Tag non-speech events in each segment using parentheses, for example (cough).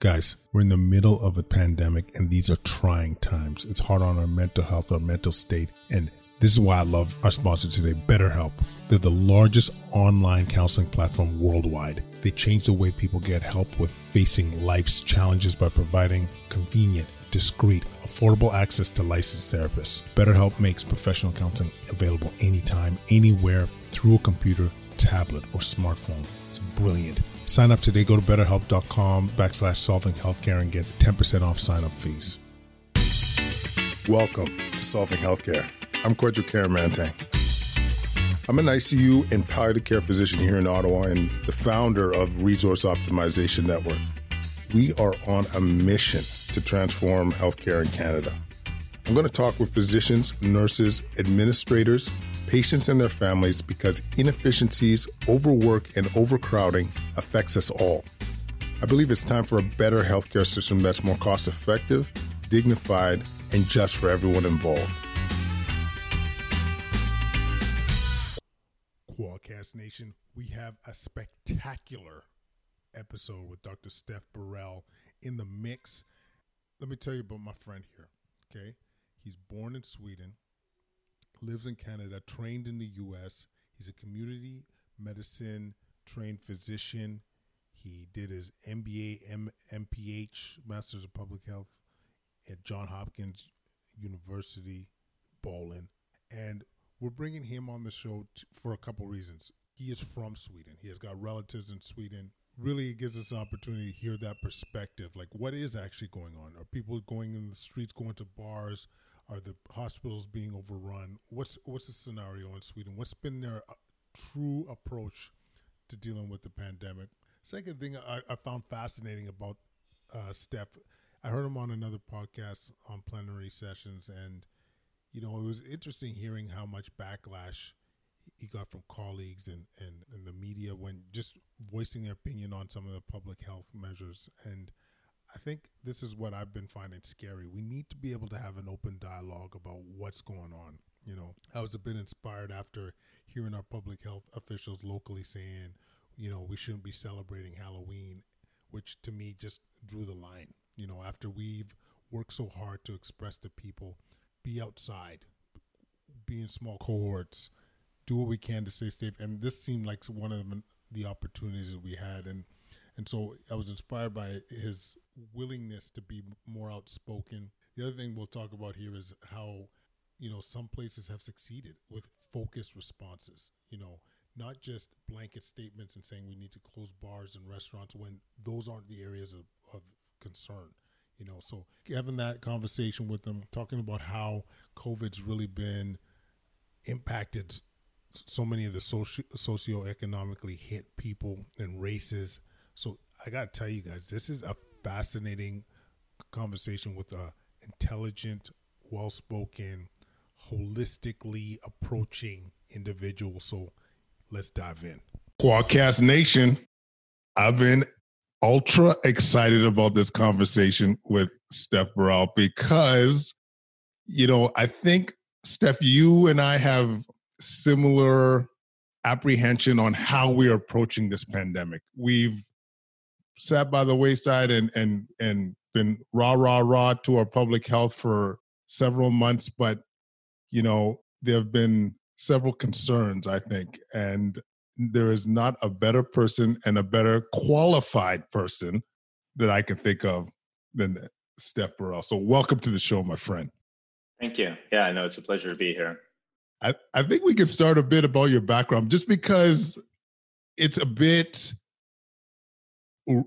Guys, we're in the middle of a pandemic and these are trying times. It's hard on our mental health, our mental state. And this is why I love our sponsor today, BetterHelp. They're the largest online counseling platform worldwide. They change the way people get help with facing life's challenges by providing convenient, discreet, affordable access to licensed therapists. BetterHelp makes professional counseling available anytime, anywhere, through a computer, tablet, or smartphone. It's brilliant. Sign up today. Go to betterhelp.com backslash solving healthcare and get 10% off sign up fees. Welcome to Solving Healthcare. I'm Kwadwo Kyeremanteng. I'm an ICU and palliative care physician here in Ottawa and the founder of Resource Optimization Network. We are on a mission to transform healthcare in Canada. I'm going to talk with physicians, nurses, administrators, patients and their families because inefficiencies, overwork, and overcrowding affects us all. I believe it's time for a better healthcare system that's more cost effective, dignified, and just for everyone involved. Quadcast Nation, we have a spectacular episode with Dr. Steph Baral in the mix. Let me tell you about my friend here, okay? He's born in Sweden lives in Canada, trained in the U.S. He's a community medicine trained physician. He did his MBA, M- MPH, Masters of Public Health, at John Hopkins University, Bowling. And we're bringing him on the show t- for a couple reasons. He is from Sweden. He has got relatives in Sweden. Really, it gives us an opportunity to hear that perspective. Like, what is actually going on? Are people going in the streets, going to bars? Are the hospitals being overrun? What's what's the scenario in Sweden? What's been their uh, true approach to dealing with the pandemic? Second thing I, I found fascinating about uh, Steph, I heard him on another podcast on plenary sessions, and you know it was interesting hearing how much backlash he got from colleagues and, and, and the media when just voicing their opinion on some of the public health measures and I think this is what I've been finding scary. We need to be able to have an open dialogue about what's going on. You know, I was a bit inspired after hearing our public health officials locally saying, you know, we shouldn't be celebrating Halloween, which to me just drew the line. You know, after we've worked so hard to express to people, be outside, be in small cohorts, do what we can to stay safe. And this seemed like one of the, opportunities that we had. And and so I was inspired by his willingness to be more outspoken. The other thing we'll talk about here is how, you know, some places have succeeded with focused responses, you know, not just blanket statements and saying we need to close bars and restaurants when those aren't the areas of, of concern you know so having that conversation with them talking about how covid's really been impacted so many of the socio socioeconomically hit people and races so I got to tell you guys, this is a fascinating conversation with a intelligent, well-spoken, holistically approaching individual. So let's dive in. Quadcast Nation, I've been ultra excited about this conversation with Steph Baral because, you know, I think Steph, you and I have similar apprehension on how we are approaching this pandemic. We've sat by the wayside and and and been rah rah rah to our public health for several months, but you know there have been several concerns, I think, and there is not a better person and a better qualified person that I can think of than Steph Baral. So welcome to the show, my friend. Thank you. Yeah, I know it's a pleasure to be here. I, I think we could start a bit about your background just because it's a bit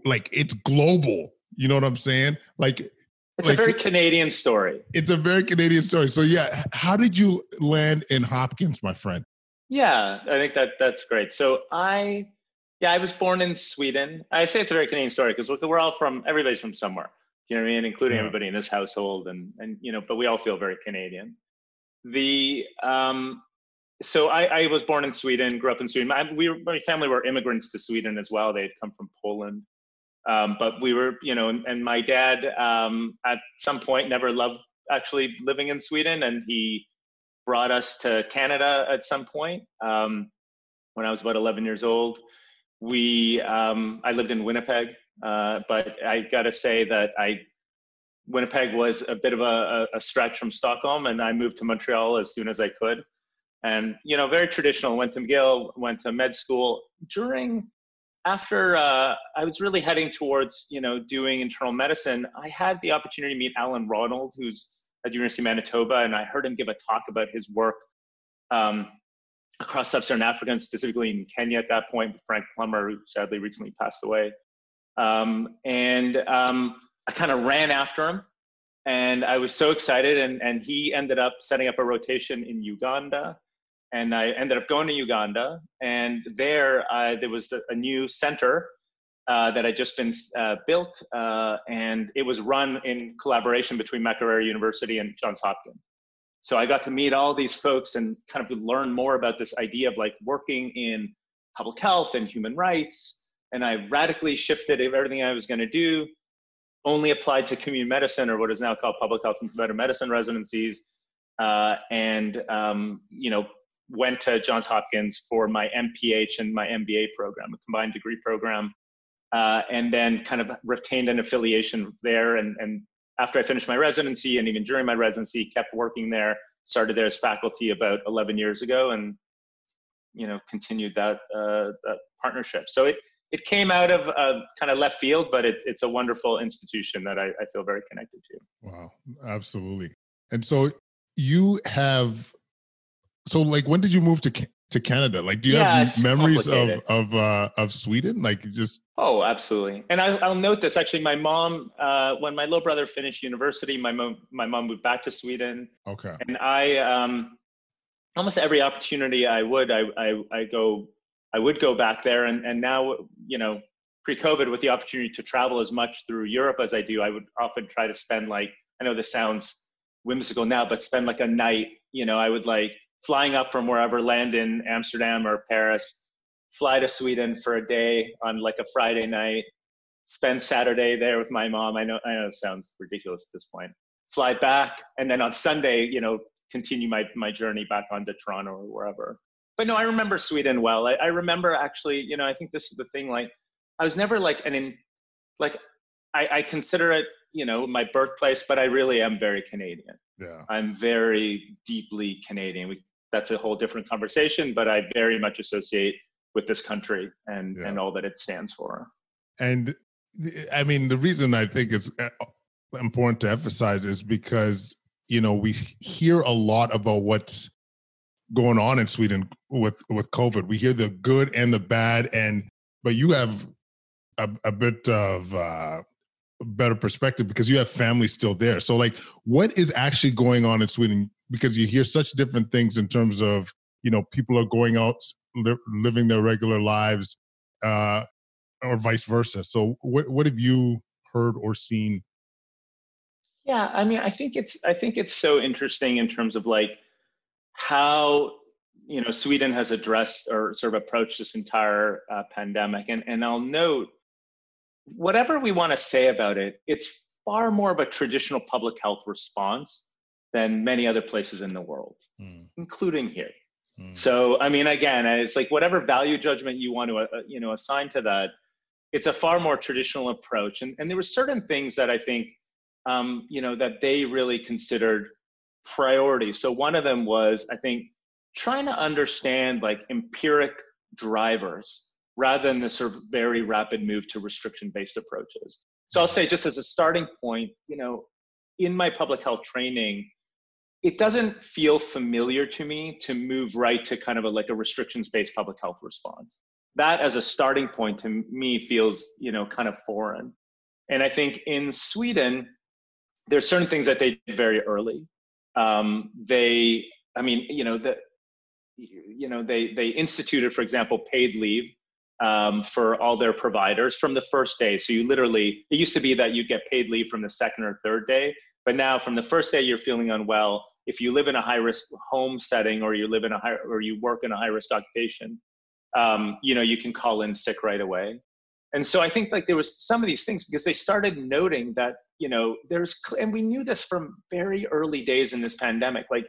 like it's global. You know what I'm saying? Like it's like, a very Canadian story. It's a very Canadian story. So yeah, how did you land in Hopkins, my friend? Yeah, I think that that's great. So I yeah, I was born in Sweden. I say it's a very Canadian story because we're all from everybody's from somewhere. You know what I mean? Including yeah. everybody in this household and and you know, but we all feel very Canadian. The um so I, I was born in Sweden, grew up in Sweden. My, we, my family were immigrants to Sweden as well. They had come from Poland. Um, but we were, you know, and, and my dad um, at some point never loved actually living in Sweden, and he brought us to Canada at some point um, when I was about 11 years old. We, um, I lived in Winnipeg Uh, but I got to say that I Winnipeg was a bit of a, a, stretch from Stockholm, and I moved to Montreal as soon as I could. And you know, very traditional. Went to McGill, went to med school. During after uh, I was really heading towards you know doing internal medicine, I had the opportunity to meet Allan Ronald, who's at University of Manitoba, and I heard him give a talk about his work um, across sub-Saharan Africa, and specifically in Kenya at that point. Frank Plummer, who sadly recently passed away, um, and um, I kind of ran after him, and I was so excited. And and he ended up setting up a rotation in Uganda, and I ended up going to Uganda, and there uh, there was a, a new center uh, that had just been uh, built, uh, and it was run in collaboration between Makerere University and Johns Hopkins. So I got to meet all these folks and kind of learn more about this idea of like working in public health and human rights. And I radically shifted everything I was going to do, only applied to community medicine or what is now called public health and preventive medicine residencies, uh, and um, you know went to Johns Hopkins for my MPH and my MBA program, a combined degree program uh, and then kind of retained an affiliation there. And, and after I finished my residency and even during my residency, kept working there, started there as faculty about 11 years ago and, you know, continued that, uh, that partnership. So it, it came out of uh, kind of left field, but it, it's a wonderful institution that I, I feel very connected to. Wow, absolutely. And so you have, so like, when did you move to to Canada? Like, do you yeah, have memories of of uh, of Sweden? Like, just oh, absolutely. And I, will note this actually. My mom, uh, when my little brother finished university, my mom my mom moved back to Sweden. Okay. And I um, almost every opportunity I would I, I I go I would go back there. And and now you know pre-COVID with the opportunity to travel as much through Europe as I do, I would often try to spend like I know this sounds whimsical now, but spend like a night. You know, I would like flying up from wherever, land in Amsterdam or Paris, fly to Sweden for a day on like a Friday night, spend Saturday there with my mom. I know, I know it sounds ridiculous at this point. Fly back, and then on Sunday, you know, continue my my journey back onto Toronto or wherever. But no, I remember Sweden well. I, I remember actually, you know, I think this is the thing. Like, I was never like an in, like, I, I consider it, you know, my birthplace, but I really am very Canadian. Yeah. I'm very deeply Canadian. We that's a whole different conversation. But I very much associate with this country and yeah. and all that it stands for. And I mean, the reason I think it's uh, important to emphasize is because you know we hear a lot about what's going on in Sweden with with COVID. We hear the good and the bad, and but you have a, a bit of uh, better perspective because you have family still there. So, like, what is actually going on in Sweden? Because you hear such different things in terms of you know people are going out li- living their regular lives uh, or vice versa. So what what have you heard or seen? Yeah i mean i think it's i think it's so interesting in terms of like how you know sweden has addressed or sort of approached this entire uh, pandemic. And and i'll note whatever we want to say about it it's far more of a traditional public health response than many other places in the world, mm. including here. Mm. So, I mean, again, it's like whatever value judgment you want to, uh, you know, assign to that, it's a far more traditional approach. And, and there were certain things that I think, um, you know, that they really considered priorities. So one of them was, I think, trying to understand like empiric drivers rather than the sort of very rapid move to restriction-based approaches. So I'll say just as a starting point, you know, in my public health training, it doesn't feel familiar to me to move right to kind of a like a restrictions based public health response. That as a starting point to me feels you know kind of foreign. And i think in sweden there's certain things that they did very early. Um, they i mean you know the you know they they instituted for example paid leave um, for all their providers from the first day. So you literally it used to be that you get paid leave from the second or third day but now from the first day you're feeling unwell if you live in a high risk home setting or you live in a high or you work in a high risk occupation, um, you know, you can call in sick right away. And so I think like there was some of these things because they started noting that, you know, there's, and we knew this from very early days in this pandemic, like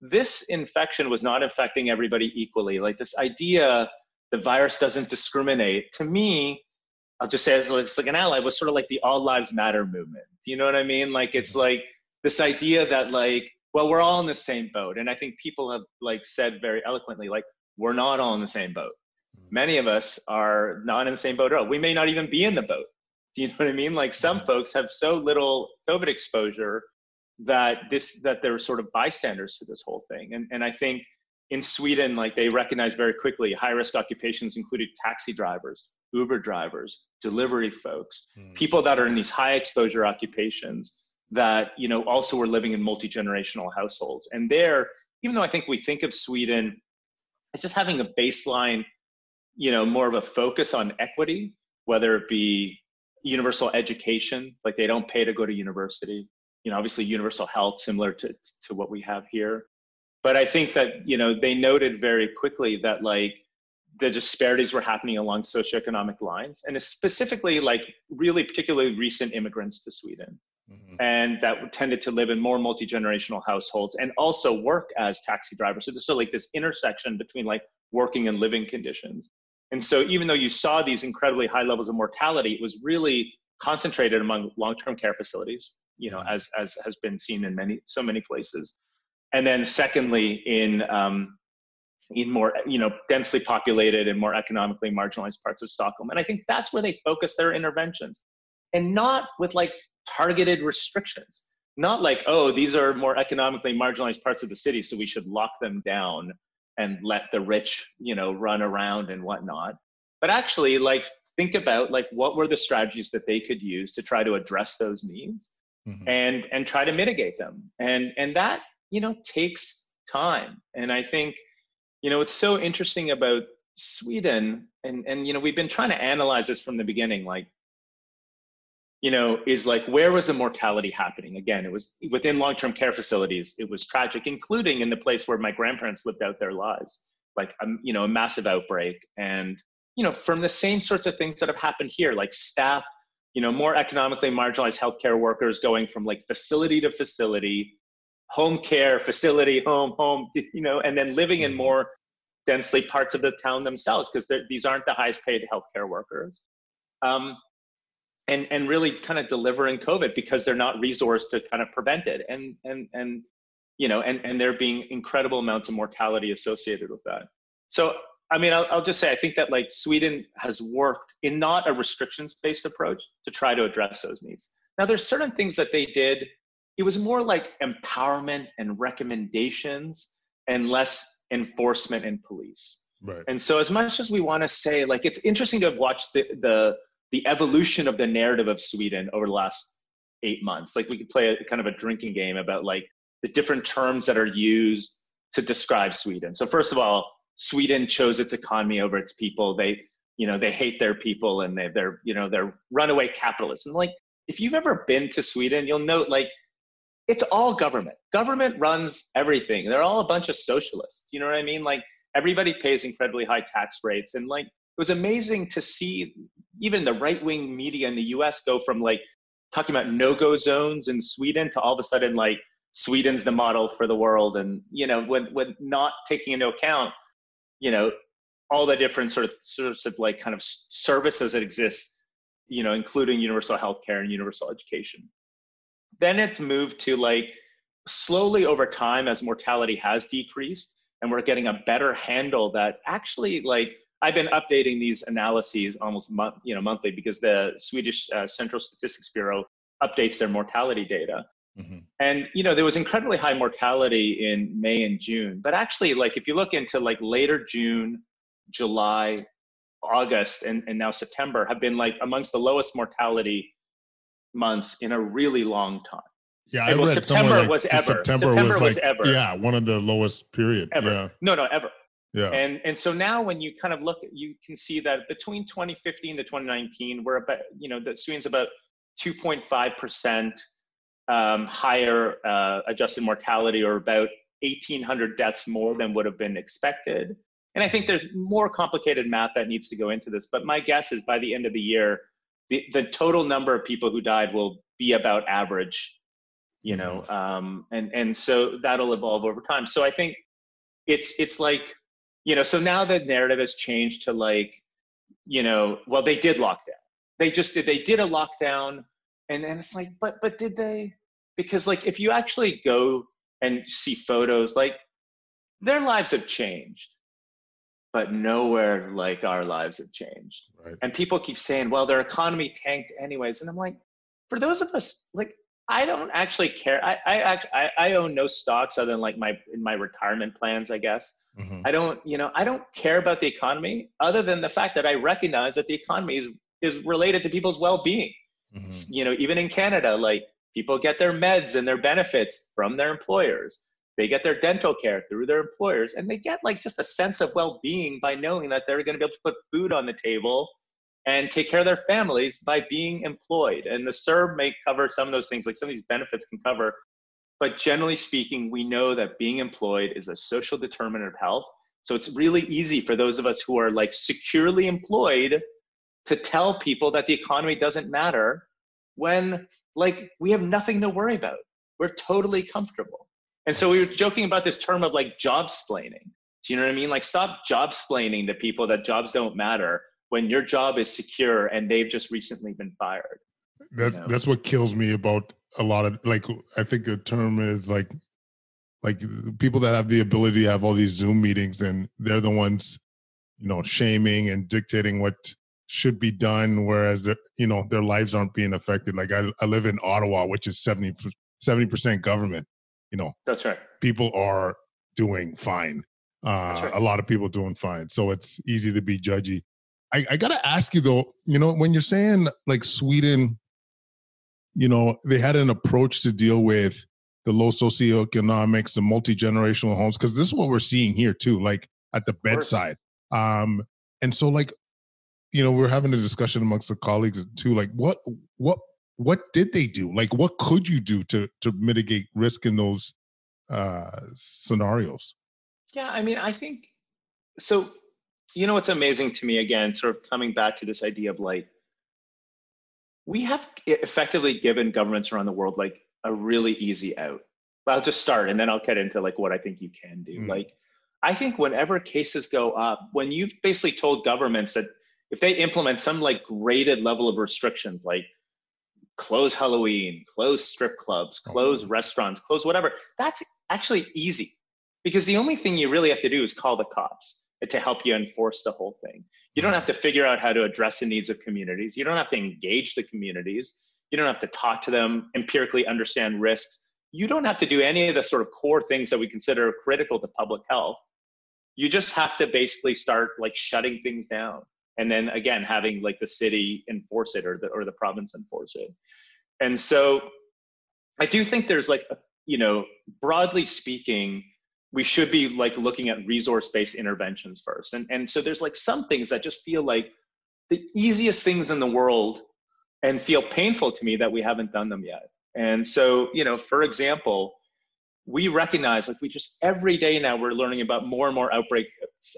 this infection was not affecting everybody equally. Like this idea the virus doesn't discriminate to me I'll just say it's like an ally was sort of like the all lives matter movement. You know what I mean? Like it's mm-hmm. like this idea that like, well, we're all in the same boat. And I think people have like said very eloquently, like, we're not all in the same boat. Mm-hmm. Many of us are not in the same boat at all. We may not even be in the boat. Do you know what I mean? Like some folks have so little COVID exposure that this that they're sort of bystanders to this whole thing. And and I think in Sweden, like they recognize very quickly high risk occupations included taxi drivers, Uber drivers, delivery folks, mm. people that are in these high exposure occupations that you know also were living in multi generational households. And there, even though I think we think of Sweden as just having a baseline, you know, more of a focus on equity, whether it be universal education, like they don't pay to go to university, you know, obviously universal health, similar to to what we have here. But I think that you know they noted very quickly that like the disparities were happening along socioeconomic lines, and specifically like really particularly recent immigrants to Sweden. Mm-hmm. And that tended to live in more multi generational households and also work as taxi drivers. So there's so like this intersection between like working and living conditions. And so even though you saw these incredibly high levels of mortality, it was really concentrated among long-term care facilities, you know, mm-hmm. as as has been seen in many so many places. And then secondly, in um, in more you know densely populated and more economically marginalized parts of Stockholm. And I think that's where they focus their interventions, and not with like targeted restrictions. Not like, oh, these are more economically marginalized parts of the city, so we should lock them down and let the rich, you know, run around and whatnot. But actually, like, think about like what were the strategies that they could use to try to address those needs mm-hmm. and and try to mitigate them. And and that, you know, takes time. And I think, you know, it's so interesting about Sweden, and and you know, we've been trying to analyze this from the beginning, like you know, is like where was the mortality happening? Again, it was within long-term care facilities. It was tragic, including in the place where my grandparents lived out their lives, like a, um, you know, a massive outbreak, and you know, from the same sorts of things that have happened here, like staff, you know, more economically marginalized healthcare workers going from like facility to facility, home care facility, home, home, (laughs) you know, and then living in mm-hmm. more densely parts of the town themselves because these aren't the highest paid healthcare workers. Um, and and really kind of delivering COVID because they're not resourced to kind of prevent it. And and and you know, and and there being incredible amounts of mortality associated with that. So I mean, I'll, I'll just say I think that like Sweden has worked in not a restrictions-based approach to try to address those needs. Now, there's certain things that they did. It was more like empowerment and recommendations and less enforcement and police. Right. And so, as much as we want to say, like, it's interesting to have watched the the the evolution of the narrative of Sweden over the last eight months. Like we could play a kind of a drinking game about like the different terms that are used to describe Sweden. So first of all, Sweden chose its economy over its people. They, you know, they hate their people and they, they're, you know, they're runaway capitalists. And like, if you've ever been to Sweden, you'll note like it's all government. Government runs everything. They're all a bunch of socialists. You know what I mean? Like everybody pays incredibly high tax rates and like it was amazing to see even the right wing media in the US go from like talking about no go zones in Sweden to all of a sudden like Sweden's the model for the world. And, you know, when, when not taking into account, you know, all the different sort of sorts of like kind of services that exist, you know, including universal healthcare and universal education. Then it's moved to like slowly over time as mortality has decreased and we're getting a better handle that actually like I've been updating these analyses almost month, you know, monthly because the Swedish uh, Central Statistics Bureau updates their mortality data. Mm-hmm. And you know, there was incredibly high mortality in May and June, but actually, like if you look into like later June, July, August, and, and now September, have been like amongst the lowest mortality months in a really long time. Yeah, and I well, read September like was ever. September, September was, was like, ever. Yeah, one of the lowest period. Ever. Yeah. No, no, ever. Yeah. And and so now when you kind of look, you can see that between 2015 to 2019, we're about you know the Sweden's about 2.5 percent um, higher uh, adjusted mortality, or about 1,800 deaths more than would have been expected. And I think there's more complicated math that needs to go into this, but my guess is by the end of the year, the, the total number of people who died will be about average, you know, mm-hmm. um, and and so that'll evolve over time. So I think it's it's like you know so now the narrative has changed to like you know well they did lockdown. they just did they did a lockdown and and it's like but but did they because like if you actually go and see photos like their lives have changed but nowhere like our lives have changed right. and people keep saying well their economy tanked anyways and i'm like for those of us like i don't actually care i i i, I own no stocks other than like my in my retirement plans i guess mm-hmm. i don't you know i don't care about the economy other than the fact that i recognize that the economy is is related to people's well-being mm-hmm. you know even in canada like people get their meds and their benefits from their employers they get their dental care through their employers and they get like just a sense of well-being by knowing that they're going to be able to put food on the table and take care of their families by being employed and the CERB may cover some of those things like some of these benefits can cover but generally speaking we know that being employed is a social determinant of health so it's really easy for those of us who are like securely employed to tell people that the economy doesn't matter when like we have nothing to worry about. We're totally comfortable. And so we were joking about this term of like job splaining. Do you know what I mean? Like stop job splaining to people that jobs don't matter when your job is secure and they've just recently been fired. That's you know? that's what kills me about a lot of like I think the term is like like people that have the ability to have all these Zoom meetings and they're the ones, you know, shaming and dictating what should be done whereas you know their lives aren't being affected like i, I live in ottawa which is 70 percent government you know that's right people are doing fine uh, right. a lot of people doing fine so it's easy to be judgy I, I gotta ask you though you know when you're saying like sweden you know they had an approach to deal with the low socioeconomics the multi-generational homes because this is what we're seeing here too like at the bedside. Um and so like you know we're having a discussion amongst the colleagues too like what what what did they do? Like what could you do to to mitigate risk in those uh scenarios? Yeah i mean i think so you know what's amazing to me again sort of coming back to this idea of like we have effectively given governments around the world like a really easy out i'll just start and then i'll get into like what i think you can do mm. like i think whenever cases go up when you've basically told governments that if they implement some like graded level of restrictions like close halloween close strip clubs close mm-hmm. restaurants close whatever that's actually easy because the only thing you really have to do is call the cops to help you enforce the whole thing. You don't mm-hmm. have to figure out how to address the needs of communities. You don't have to engage the communities. You don't have to talk to them empirically understand risks. You don't have to do any of the sort of core things that we consider critical to public health. You just have to basically start like shutting things down and then again having like the city enforce it or the or the province enforce it. And so i do think there's like a, you know broadly speaking we should be like looking at resource based interventions first and and so there's like some things that just feel like the easiest things in the world and feel painful to me that we haven't done them yet and so you know for example we recognize like we just every day now we're learning about more and more outbreaks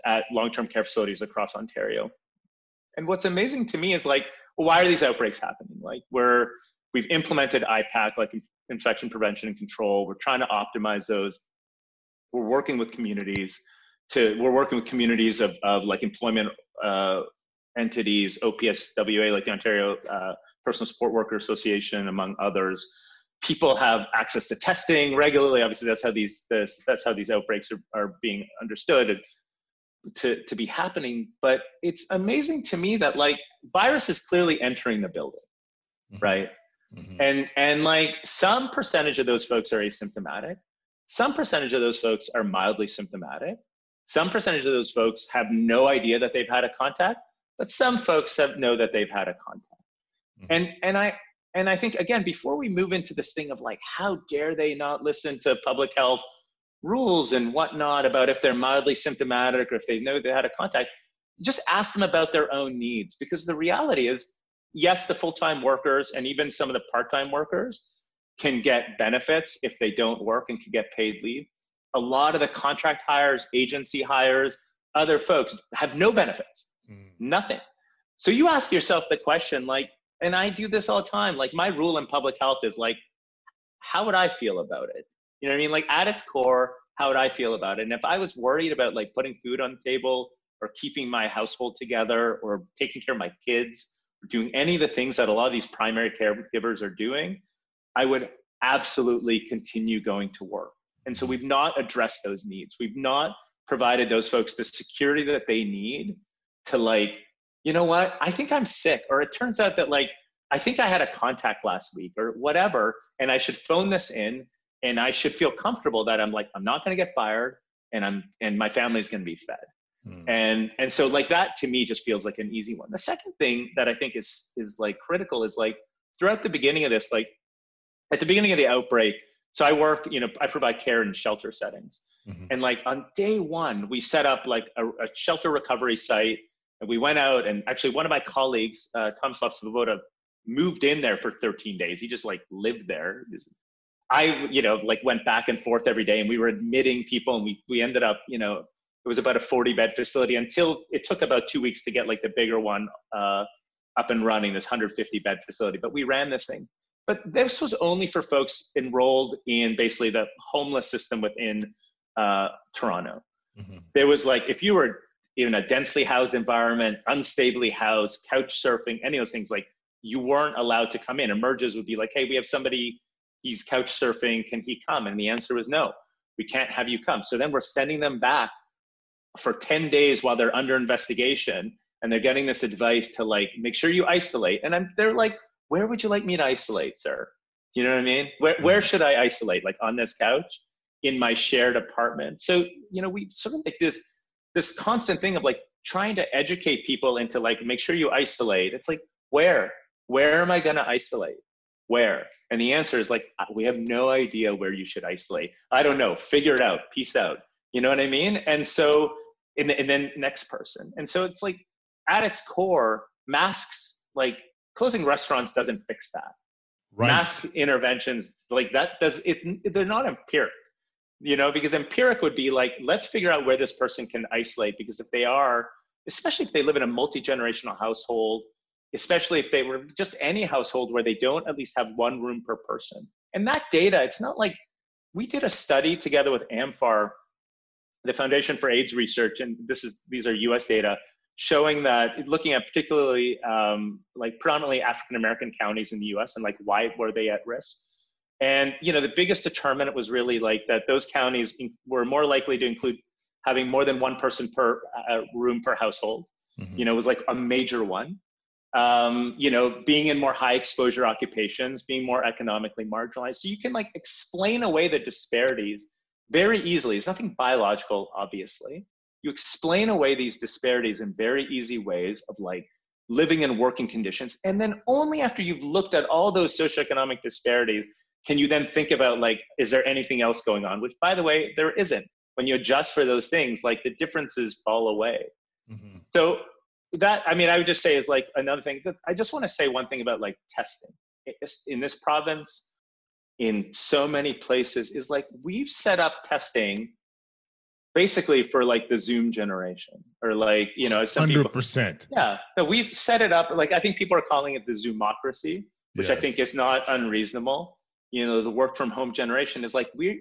at long-term care facilities across ontario and what's amazing to me is like, why are these outbreaks happening? Like we're we've implemented IPAC, like infection prevention and control. We're trying to optimize those. We're working with communities to, we're working with communities of, of like employment uh, entities, OPSWA, like the Ontario uh, Personal Support Worker Association, among others. People have access to testing regularly. Obviously, that's how these this, that's how these outbreaks are, are being understood. And to, to be happening. But it's amazing to me that like virus is clearly entering the building, mm-hmm. right? Mm-hmm. And and like some percentage of those folks are asymptomatic. Some percentage of those folks are mildly symptomatic. Some percentage of those folks have no idea that they've had a contact, but some folks have know that they've had a contact. Mm-hmm. And and I and I think again before we move into this thing of like how dare they not listen to public health rules and whatnot about if they're mildly symptomatic or if they know they had a contact, just ask them about their own needs. Because the reality is, yes, the full time workers and even some of the part time workers can get benefits if they don't work and can get paid leave. A lot of the contract hires, agency hires, other folks have no benefits, mm. nothing. So you ask yourself the question, like, and I do this all the time. Like, my rule in public health is like, how would I feel about it? You know what I mean? Like at its core, how would I feel about it? And if I was worried about like putting food on the table or keeping my household together or taking care of my kids or doing any of the things that a lot of these primary caregivers are doing, I would absolutely continue going to work. And so we've not addressed those needs. We've not provided those folks the security that they need to like, you know what, I think I'm sick, or it turns out that like, I think I had a contact last week or whatever, and I should phone this in and I should feel comfortable that I'm like, I'm not going to get fired and I'm, and my family's going to be fed. Hmm. And, and so like that to me just feels like an easy one. The second thing that I think is, is like critical is like throughout the beginning of this, like at the beginning of the outbreak, so I work, you know, I provide care in shelter settings. Mm-hmm. And like on day one, we set up like a, a, shelter recovery site. And we went out and actually one of my colleagues, uh, Tomislav Svoboda, moved in there for 13 days. He just like lived there. I, you know, like went back and forth every day and we were admitting people and we, we ended up, you know, it was about a 40 bed facility until it took about two weeks to get like the bigger one uh, up and running, this 150 bed facility. But we ran this thing but this was only for folks enrolled in basically the homeless system within uh, Toronto. Mm-hmm. There was like, if you were in a densely housed environment, unstably housed, couch surfing, any of those things, like you weren't allowed to come in. Emerges would be like, hey, we have somebody, he's couch surfing, can he come? And the answer was no, we can't have you come. So then we're sending them back for 10 days while they're under investigation and they're getting this advice to like make sure you isolate. And I'm, they're like, where would you like me to isolate, sir? Do you know what I mean? Where, mm-hmm. where should I isolate? Like on this couch in my shared apartment. So, you know, we sort of like this, this constant thing of like trying to educate people into like, make sure you isolate. It's like, where? Where am I going to isolate? Where? And the answer is like, we have no idea where you should isolate. I don't know. Figure it out. Peace out. You know what I mean? And so, and, and then next person. And so it's like, at its core, masks like closing restaurants doesn't fix that. Right. Mass interventions like that does it's they're not empiric, you know, because empiric would be like let's figure out where this person can isolate because if they are, especially if they live in a multi generational household, especially if they were just any household where they don't at least have one room per person, and that data, it's not like we did a study together with AMFAR, the Foundation for AIDS Research, and this is these are U.S. data showing that looking at particularly um, like predominantly African American counties in the U.S. and like why were they at risk. And you know the biggest determinant was really like that those counties were more likely to include having more than one person per uh, room per household. Mm-hmm. You know, it was like a major one. Um, you know, being in more high exposure occupations, being more economically marginalized. So you can like explain away the disparities very easily. It's nothing biological, obviously you explain away these disparities in very easy ways of like living and working conditions. And then only after you've looked at all those socioeconomic disparities can you then think about like, is there anything else going on? Which by the way, there isn't. When you adjust for those things, like the differences fall away. Mm-hmm. So that, I mean, I would just say is like another thing that I just want to say one thing about like testing in this province, in so many places is like we've set up testing basically for like the Zoom generation or like, you know, some 100%. People, yeah. So we've set it up. Like, I think people are calling it the Zoomocracy, which yes. I think is not unreasonable. You know, the work from home generation is like, we,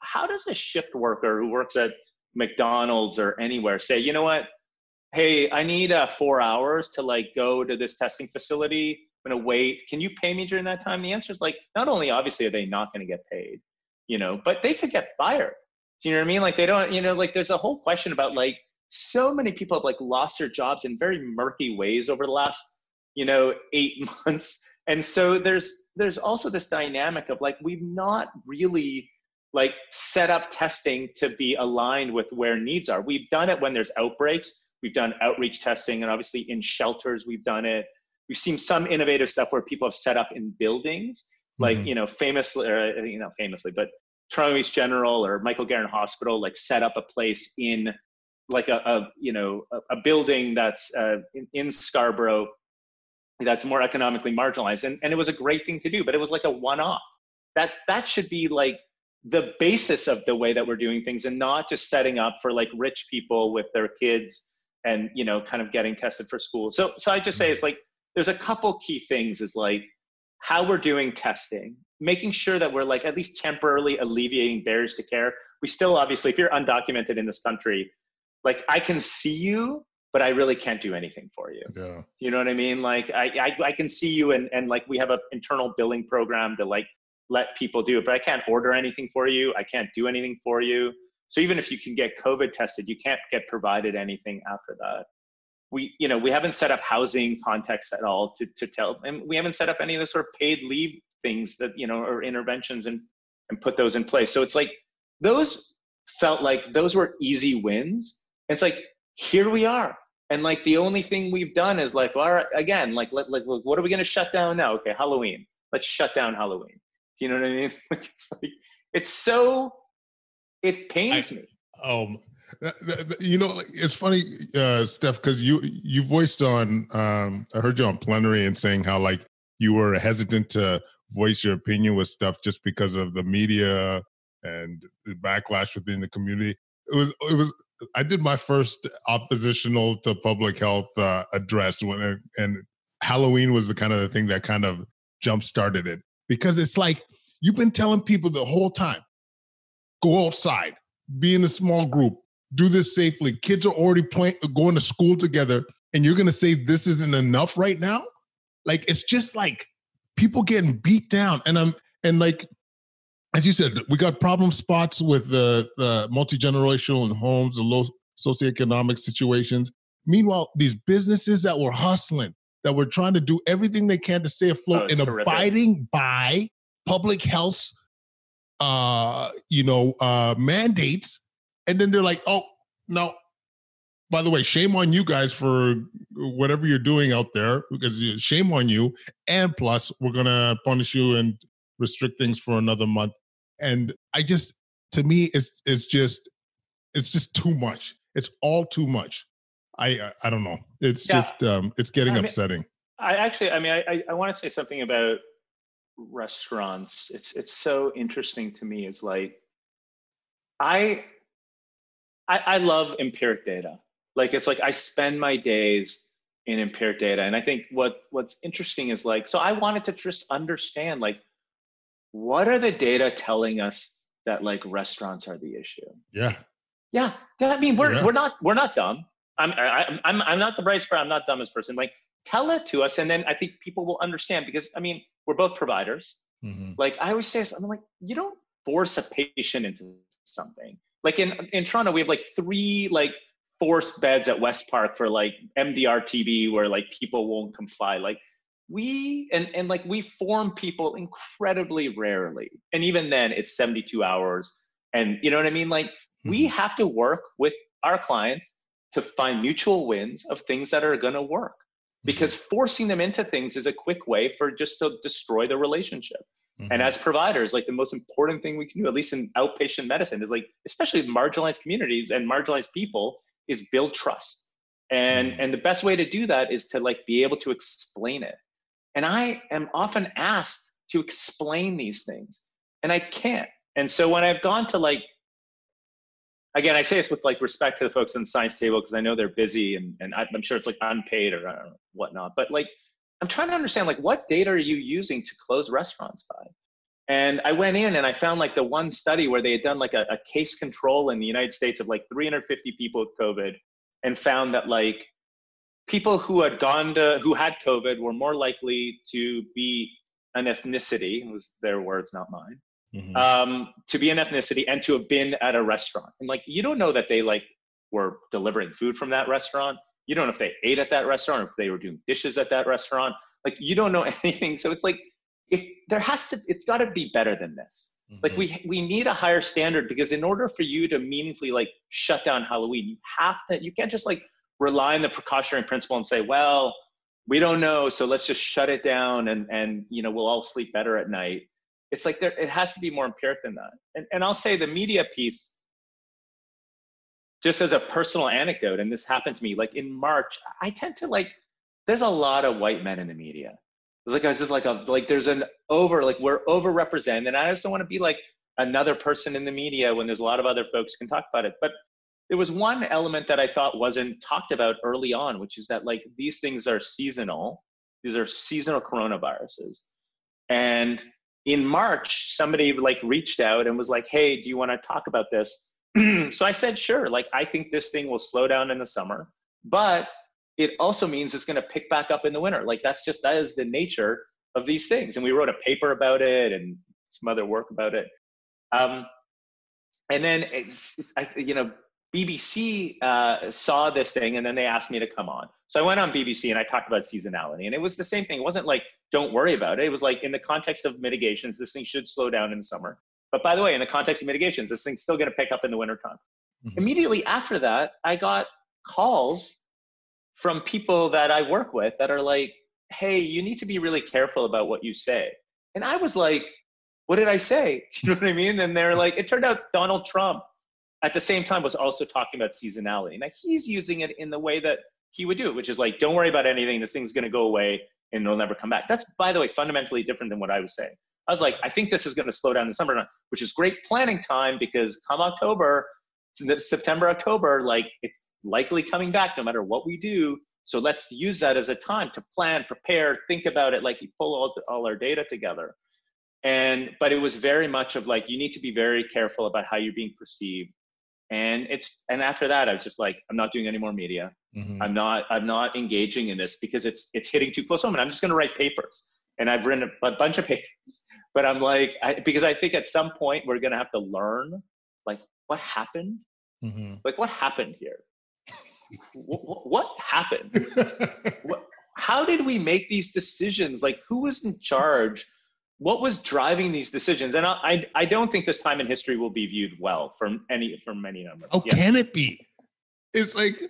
how does a shift worker who works at McDonald's or anywhere say, you know what? Hey, I need uh, four hours to like go to this testing facility. I'm gonna wait. Can you pay me during that time? The answer is like, not only obviously are they not gonna get paid, you know, but they could get fired do you know what I mean? Like they don't, you know, like there's a whole question about like so many people have like lost their jobs in very murky ways over the last, you know, eight (laughs) months. And so there's there's also this dynamic of like we've not really like set up testing to be aligned with where needs are. We've done it when there's outbreaks. We've done outreach testing, and obviously in shelters we've done it. We've seen some innovative stuff where people have set up in buildings, like mm-hmm. you know, famously, or you know, famously, but Toronto East General or Michael Garron Hospital like set up a place in like a, a you know a, a building that's uh, in, in, Scarborough that's more economically marginalized. And, and it was a great thing to do but it was like a one-off. That that should be like the basis of the way that we're doing things and not just setting up for like rich people with their kids and you know kind of getting tested for school. So so i just say it's like there's a couple key things is like how we're doing testing making sure that we're like at least temporarily alleviating barriers to care. We still obviously, if you're undocumented in this country, like I can see you, but I really can't do anything for you. Yeah. You know what I mean? Like I, I, I can see you and, and like we have an internal billing program to like let people do it, but I can't order anything for you. I can't do anything for you. So even if you can get COVID tested, you can't get provided anything after that. We, you know, we haven't set up housing context at all to, to tell, and we haven't set up any of the sort of paid leave things that, you know, or interventions and, and put those in place. So it's like, those felt like those were easy wins. It's like, here we are and like the only thing we've done is like, all right, again, like, let, like, what are we going to shut down now? Okay, Halloween. Let's shut down Halloween. Do you know what I mean? (laughs) it's like, it's so, it pains I, me. Um, you know, it's funny, uh, Steph, because you you voiced on, um, I heard you on plenary and saying how like you were hesitant to voice your opinion with stuff just because of the media and the backlash within the community. It was it was I did my first oppositional to public health uh, address when it, and Halloween was the kind of the thing that kind of jump started it because it's like you've been telling people the whole time go outside be in a small group do this safely kids are already playing going to school together and you're going to say this isn't enough right now like it's just like people getting beat down and i'm and like as you said, we got problem spots with the, the multi generational homes, the low socioeconomic situations. Meanwhile, these businesses that were hustling, that were trying to do everything they can to stay afloat oh, and terrific. abiding by public health, uh, you know, uh, mandates, and then they're like, "Oh, no." By the way, shame on you guys for whatever you're doing out there, because shame on you. And plus, we're gonna punish you and restrict things for another month and I just to me it's it's just it's just too much. It's all too much. I I don't know. It's yeah. just um it's getting I mean, upsetting. I actually I mean I I want to say something about restaurants. It's it's so interesting to me is like I I, I love empiric data. Like it's like I spend my days in impaired data. And I think what what's interesting is like, so I wanted to just understand like what are the data telling us that like restaurants are the issue? Yeah. Yeah. I mean, we're yeah. we're not we're not dumb. I'm I, I'm I'm not the brightest person. I'm not the dumbest person. Like, tell it to us, and then I think people will understand because I mean, we're both providers. Mm-hmm. Like I always say, this, I'm like, you don't force a patient into something. Like in in Toronto, we have like three like forced beds at West Park for like MDR TB where like people won't comply. Like we and and like we form people incredibly rarely and even then it's 72 hours and you know what i mean like mm-hmm. we have to work with our clients to find mutual wins of things that are going to work mm-hmm. because forcing them into things is a quick way for just to destroy the relationship mm-hmm. and as providers like the most important thing we can do at least in outpatient medicine is like especially marginalized communities and marginalized people is build trust and mm-hmm. and the best way to do that is to like be able to explain it and I am often asked to explain these things, and I can't. And so when I've gone to like, again, I say this with like respect to the folks in the science table because I know they're busy and, and I'm sure it's like unpaid or know, whatnot. But like, I'm trying to understand like what data are you using to close restaurants by? And I went in and I found like the one study where they had done like a, a case control in the United States of like 350 people with COVID and found that like people who had gone to who had COVID were more likely to be an ethnicity. It was their words, not mine. Mm-hmm. Um, to be an ethnicity and to have been at a restaurant. And like you don't know that they like were delivering food from that restaurant. You don't know if they ate at that restaurant or if they were doing dishes at that restaurant. Like you don't know (laughs) anything. So it's like if there has to it's got to be better than this. Mm-hmm. Like we we need a higher standard because in order for you to meaningfully like shut down Halloween, you have to you can't just like rely on the precautionary principle and say, well, we don't know, so let's just shut it down and and you know we'll all sleep better at night. It's like there it has to be more empiric than that. And and I'll say the media piece, just as a personal anecdote, and this happened to me, like in March, I tend to like there's a lot of white men in the media. Like I was just like a like there's an over like we're overrepresented, and I just don't want to be like another person in the media when there's a lot of other folks can talk about it. But there was one element that I thought wasn't talked about early on, which is that like these things are seasonal. These are seasonal coronaviruses. And in March, somebody like reached out and was like, "Hey, do you want to talk about this?" (clears throat) so I said, "Sure." Like I think this thing will slow down in the summer. but it also means it's going to pick back up in the winter. Like that's just that is the nature of these things. And we wrote a paper about it and some other work about it. Um, and then it's, I, you know BBC uh, saw this thing and then they asked me to come on. So I went on BBC and I talked about seasonality. And it was the same thing. It wasn't like, don't worry about it. It was like, in the context of mitigations, this thing should slow down in the summer. But by the way, in the context of mitigations, this thing's still going to pick up in the wintertime. Mm-hmm. Immediately after that, I got calls from people that I work with that are like, hey, you need to be really careful about what you say. And I was like, what did I say? (laughs) You know what I mean? And they're like, it turned out Donald Trump at the same time was also talking about seasonality. Now he's using it in the way that he would do it, which is like, don't worry about anything. This thing's going to go away and it'll never come back. That's, by the way, fundamentally different than what I was saying. I was like, I think this is going to slow down in the summer, which is great planning time because come October, September, October, like it's likely coming back no matter what we do. So let's use that as a time to plan, prepare, think about it. Like you pull all, all our data together. And, but it was very much of like, you need to be very careful about how you're being perceived and it's and after that i was just like i'm not doing any more media mm-hmm. i'm not i'm not engaging in this because it's it's hitting too close home and i'm just going to write papers and i've written a, a bunch of (laughs) papers but i'm like I, because i think at some point we're going to have to learn what happened mm-hmm. like what happened here what, what happened (laughs) what, how did we make these decisions like who was in charge what was driving these decisions? And I, I, I, don't think this time in history will be viewed well from any from many numbers. Oh, yes. can it be? It's like,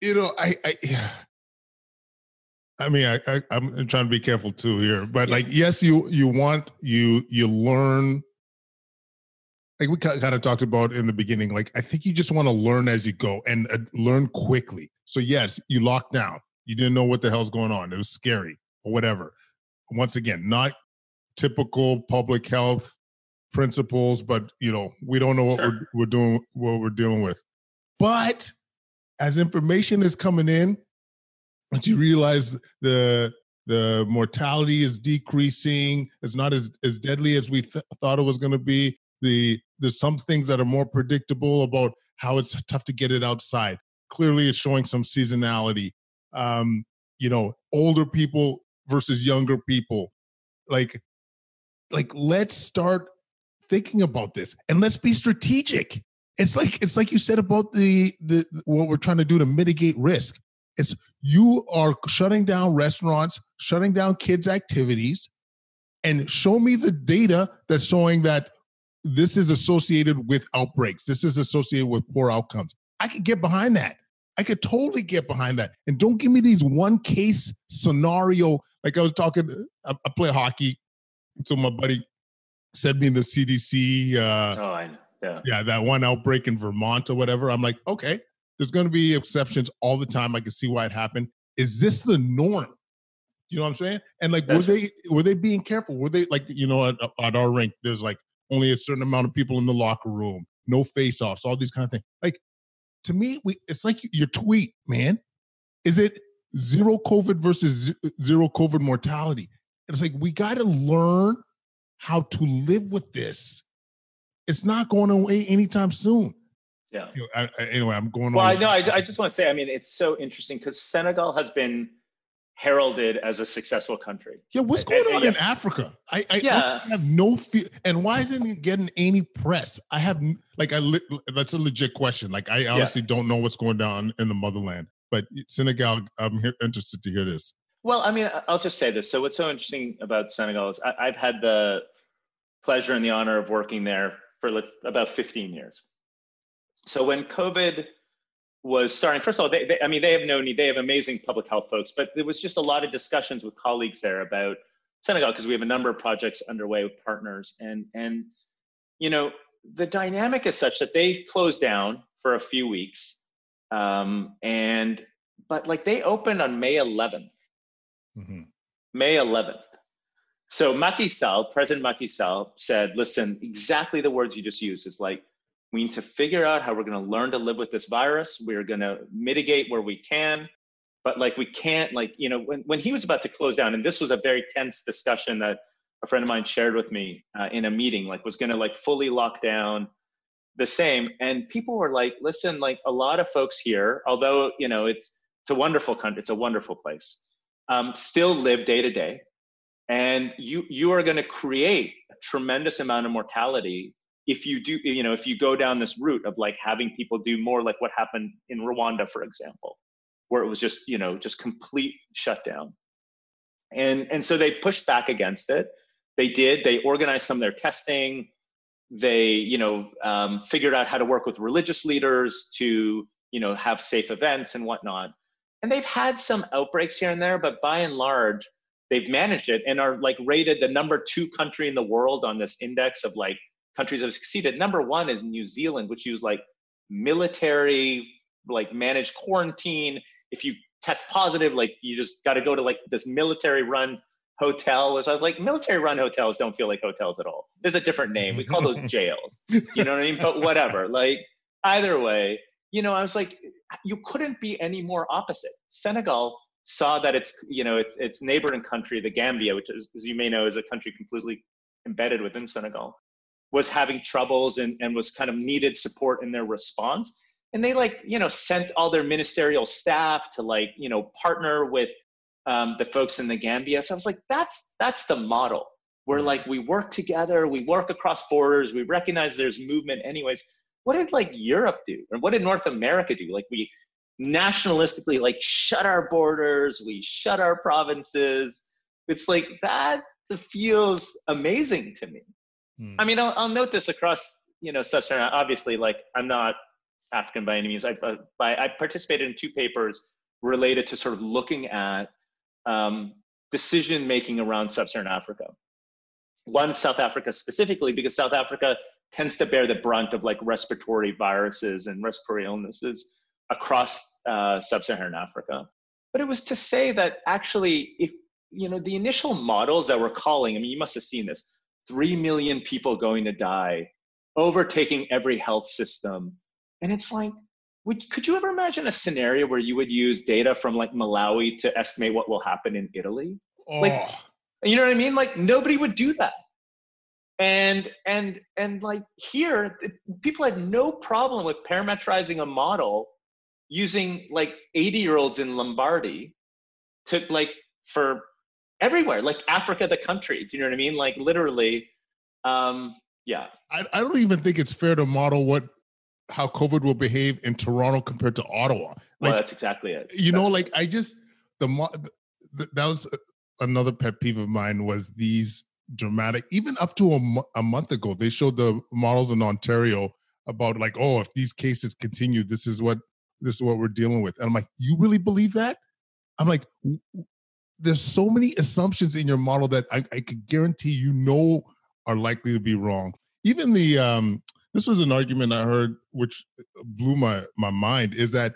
you know, I, I yeah. I mean, I, I am trying to be careful too here, but yeah. like, yes, you you want you you learn. Like we kind of talked about in the beginning, like I think you just want to learn as you go and uh, learn quickly. So yes, you locked down. You didn't know what the hell's going on. It was scary or whatever. Once again, not typical public health principles, but you know, we don't know what sure. we're, we're doing, what we're dealing with. But as information is coming in, once you realize the the mortality is decreasing, it's not as as deadly as we th- thought it was going to be. The there's some things that are more predictable about how it's tough to get it outside. Clearly, it's showing some seasonality. Um, you know, older people versus younger people. Like like let's start thinking about this and let's be strategic it's like it's like you said about the the what we're trying to do to mitigate risk it's you are shutting down restaurants shutting down kids activities and show me the data that's showing that this is associated with outbreaks this is associated with poor outcomes i could get behind that i could totally get behind that and don't give me these one case scenario like i was talking i, I play hockey so my buddy sent me in the CDC. Uh, oh. Yeah. Yeah, that one outbreak in Vermont or whatever. I'm like, okay, there's going to be exceptions all the time. I can see why it happened. Is this the norm? You know what I'm saying? And like, That's were they were they being careful? Were they like, you know, at, at our rink, there's like only a certain amount of people in the locker room, no face offs, all these kind of things. Like, to me, we it's like your tweet, man. Is it zero COVID versus zero COVID mortality? It's like we got to learn how to live with this. It's not going away anytime soon. Yeah. You know, I, I, anyway, I'm going well, on. Well, I know. I, I just want to say, I mean, it's so interesting because Senegal has been heralded as a successful country. Yeah, what's going on yeah. in Africa? I, I, yeah. I have no feel. And why isn't it getting any press? I have like I. That's a legit question. Like I honestly yeah. don't know what's going down in the motherland. But Senegal, I'm here, interested to hear this. Well, I mean, I'll just say this. So, what's so interesting about Senegal is I, have had the pleasure and the honor of working there for like, about 15 years. So, when COVID was starting, first of all, they, they, I mean, they have no need, they have amazing public health folks, but there was just a lot of discussions with colleagues there about Senegal because we have a number of projects underway with partners. And, and, you know, the dynamic is such that they closed down for a few weeks. Um, and, but like they opened on May 11th mm-hmm. May 11th. So Macky Sall, President Macky Sall said, listen, exactly the words you just used is like, we need to figure out how we're going to learn to live with this virus. We're going to mitigate where we can. But like, we can't like, you know, when, when he was about to close down, and this was a very tense discussion that a friend of mine shared with me uh, in a meeting, like was going to like fully lock down the same. And people were like, listen, like a lot of folks here, although, you know, it's, it's a wonderful country, it's a wonderful place, um, still live day to day. And you, you are going to create a tremendous amount of mortality if you do, you know, if you go down this route of like having people do more like what happened in Rwanda, for example, where it was just, you know, just complete shutdown. And, and so they pushed back against it. They did, they organized some of their testing they you know um, figured out how to work with religious leaders to you know have safe events and whatnot and they've had some outbreaks here and there but by and large they've managed it and are like rated the number two country in the world on this index of like countries have succeeded number one is new zealand which use like military like managed quarantine if you test positive like you just got to go to like this military run hotel was I was like, military run hotels don't feel like hotels at all. There's a different name. We call those (laughs) jails. You know what I mean? But whatever. Like either way, you know, I was like, you couldn't be any more opposite. Senegal saw that its, you know, its its neighboring country, the Gambia, which is, as you may know, is a country completely embedded within Senegal, was having troubles and, and was kind of needed support in their response. And they like, you know, sent all their ministerial staff to like, you know, partner with um, the folks in the Gambia. So I was like, that's that's the model. Where mm-hmm. like we work together, we work across borders, we recognize there's movement anyways. What did like Europe do? and what did North America do? Like we nationalistically like shut our borders, we shut our provinces. It's like that feels amazing to me. Hmm. I mean, I'll, I'll note this across, you know, sub-Saharan. Obviously, like I'm not African by any means. I, I, I participated in two papers related to sort of looking at um, decision making around sub-Saharan Africa. One, South Africa specifically, because South Africa tends to bear the brunt of like respiratory viruses and respiratory illnesses across uh, sub-Saharan Africa. But it was to say that actually, if you know the initial models that we're calling, I mean, you must have seen this: three million people going to die, overtaking every health system, and it's like would, could you ever imagine a scenario where you would use data from like Malawi to estimate what will happen in Italy? Oh. Like, you know what I mean? Like nobody would do that. And and and like here, people had no problem with parametrizing a model using like 80 year olds in Lombardy to like for everywhere, like Africa, the country. Do you know what I mean? Like literally, um, yeah. I, I don't even think it's fair to model what how COVID will behave in Toronto compared to Ottawa. Like, well, that's exactly it. You that's know, like I just the, the that was another pet peeve of mine was these dramatic. Even up to a, a month ago, they showed the models in Ontario about like, oh, if these cases continue, this is what this is what we're dealing with. And I'm like, you really believe that? I'm like, there's so many assumptions in your model that I, I could guarantee you know are likely to be wrong. Even the um this was an argument I heard, which blew my my mind, is that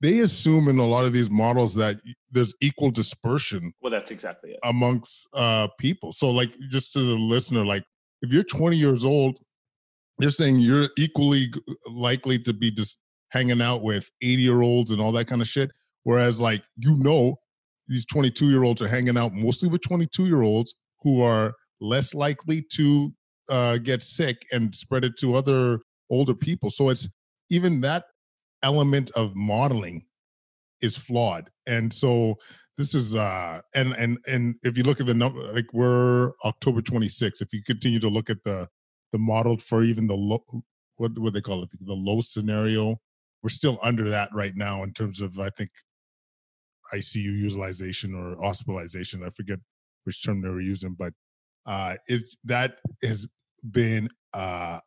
they assume in a lot of these models that there's equal dispersion. Well, that's exactly it amongst uh, people. So, like, just to the listener, like, if you're 20 years old, they're saying you're equally likely to be just hanging out with 80 year olds and all that kind of shit. Whereas, like, you know, these 22 year olds are hanging out mostly with 22 year olds who are less likely to uh, get sick and spread it to other older people. So it's even that element of modeling is flawed. And so this is uh and and and if you look at the number like we're October 26th, if you continue to look at the the model for even the low what what they call it the low scenario, we're still under that right now in terms of I think ICU utilization or hospitalization. I forget which term they were using, but uh, is that has been uh,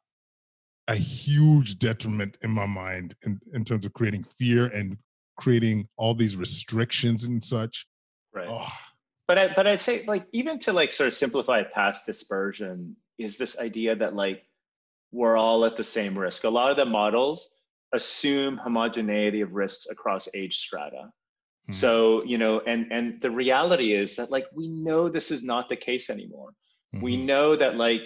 a huge detriment in my mind in, in terms of creating fear and creating all these restrictions and such. Right. Oh. But I, but I'd say like even to like sort of simplify past dispersion is this idea that like we're all at the same risk. A lot of the models assume homogeneity of risks across age strata. Mm-hmm. So, you know, and and the reality is that like we know this is not the case anymore. Mm-hmm. We know that like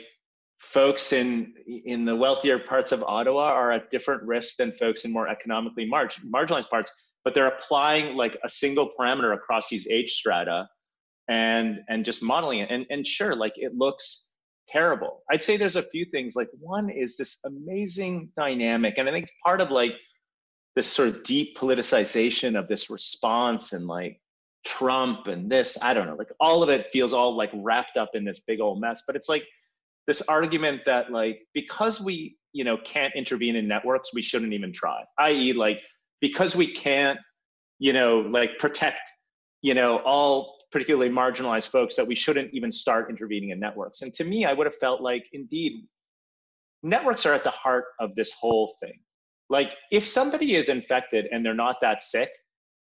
folks in in the wealthier parts of Ottawa are at different risk than folks in more economically marg- marginalized parts, but they're applying like a single parameter across these age strata and and just modeling it. And and sure, like it looks terrible. I'd say there's a few things. Like one is this amazing dynamic, and I think it's part of like this sort of deep politicization of this response and like Trump and this. I don't know, like all of it feels all like wrapped up in this big old mess. But it's like this argument that like because we you know can't intervene in networks, we shouldn't even try. I.e., like because we can't you know like protect you know all particularly marginalized folks that we shouldn't even start intervening in networks. And to me, I would have felt like indeed networks are at the heart of this whole thing. Like if somebody is infected and they're not that sick,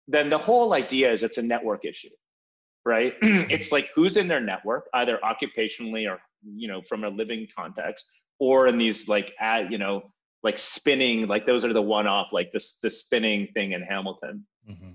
then the whole idea is it's a network issue, right? (clears throat) it's like who's in their network, either occupationally or you know from a living context, or in these like ad, you know like spinning, like those are the one-off, like this the spinning thing in Hamilton. Mm-hmm.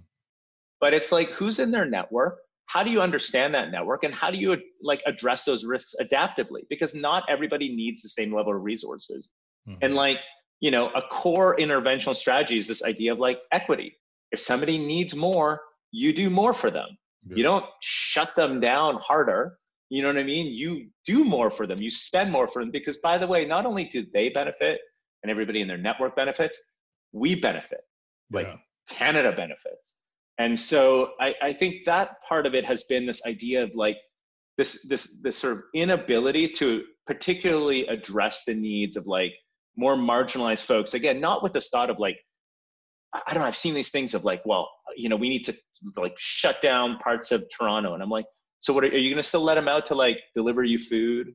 But it's like who's in their network, how do you understand that network and how do you like address those risks adaptively because not everybody needs the same level of resources mm-hmm. and like you know a core interventional strategy is this idea of like equity. If somebody needs more you do more for them. Yeah. you don't shut them down harder. You know what i mean? You do more for them. You spend more for them because by the way not only do they benefit and everybody in their network benefits we benefit. Like yeah. canada benefits. And so I, I think that part of it has been this idea of like this this this sort of inability to particularly address the needs of like more marginalized folks again not with this thought of like i don't know i've seen these things of like well you know we need to like shut down parts of toronto and i'm like so what are, are you going to still let them out to like deliver you food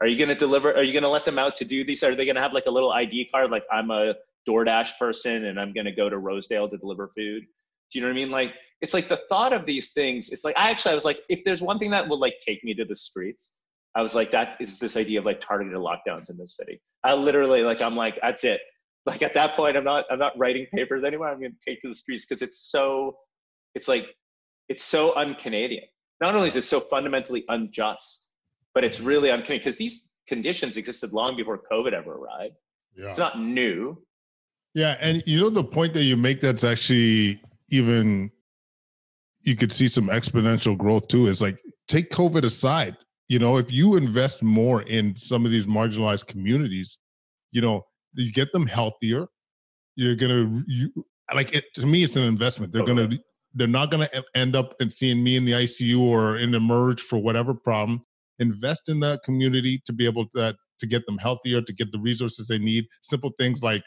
are you going to deliver are you going to let them out to do these are they going to have like a little id card like i'm a doordash person and i'm going to go to rosedale to deliver food do you know what I mean? Like, it's like the thought of these things. It's like, I actually, I was like, if there's one thing that will like take me to the streets, I was like, that is this idea of like targeted lockdowns in this city. I literally, like, I'm like, that's it. Like at that point, I'm not, I'm not writing papers anymore. I'm going to take to the streets because it's so, it's like, it's so un-Canadian. Not only is it so fundamentally unjust, but it's really un-Canadian because these conditions existed long before COVID ever arrived. Yeah. It's not new. Yeah, and you know the point that you make that's actually even you could see some exponential growth too is like take covid aside you know if you invest more in some of these marginalized communities you know you get them healthier you're gonna you like it to me it's an investment. They're gonna they're not gonna end up and seeing me in the icu or in the merge for whatever problem. Invest in that community to be able to to get them healthier to get the resources they need. Simple things like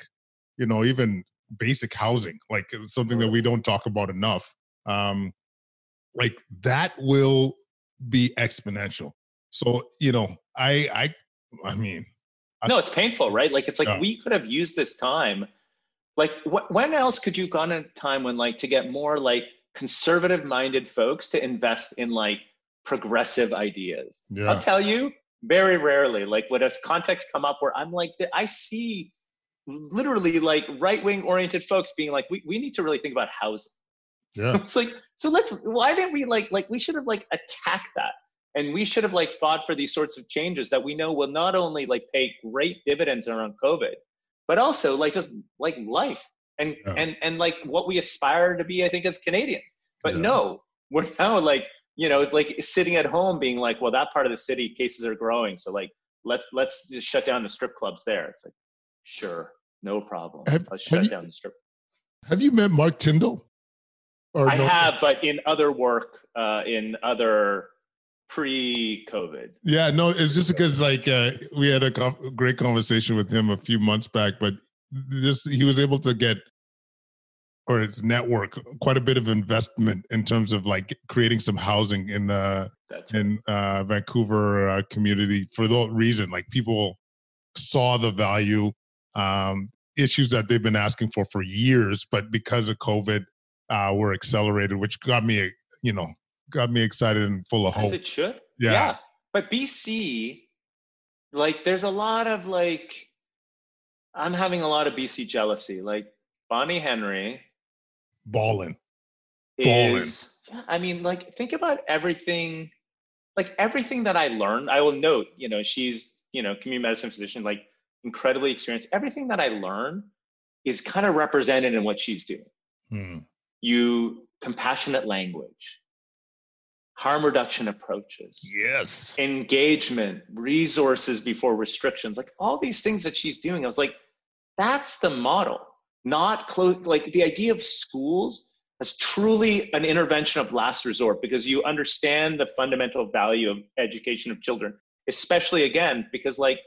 you know even basic housing, like uh, something that we don't talk about enough. Um, like that will be exponential. So you know, I I I mean, I, no, it's painful, right? Like it's like we could have used this time. Like wh- when else could you gone a time when like to get more like conservative minded folks to invest in like progressive ideas? Yeah. I'll tell you, very rarely. Like when a context come up where I'm like, I see literally like right wing oriented folks being like, we, we need to really think about housing. Yeah. (laughs) it's like, so let's, why didn't we like, like, we should have like attacked that. And we should have like fought for these sorts of changes that we know will not only like pay great dividends around COVID, but also like just like life and, yeah. and, and like what we aspire to be, I think, as Canadians. But yeah. no, we're now like, you know, like sitting at home being like, well, that part of the city cases are growing. So like, let's, let's just shut down the strip clubs there. It's like, Sure, no problem. Have, I'll shut down the strip. Have you met Mark Tyndall? Or I no? have, but in other work, uh, in other pre-COVID. Yeah, no, it's just because like uh, we had a great conversation with him a few months back, but this he was able to get or his network quite a bit of investment in terms of like creating some housing in the in uh, Vancouver uh, community for that reason. Like people saw the value um, issues that they've been asking for for years, but because of COVID, uh, were accelerated, which got me, you know, got me excited and full of hope. As it should. Yeah. yeah. But BC, like, there's a lot of like, I'm having a lot of BC jealousy. Like Bonnie Henry, ballin, is. Ballin. I mean, like, think about everything. Like everything that I learned, I will note. You know, she's you know community medicine physician. Like incredibly experienced. Everything that I learn is kind of represented in what she's doing. Hmm. You compassionate language, harm reduction approaches, yes, engagement, resources before restrictions, like all these things that she's doing. I was like, that's the model, not close. Like the idea of schools as truly an intervention of last resort because you understand the fundamental value of education of children, especially again, because like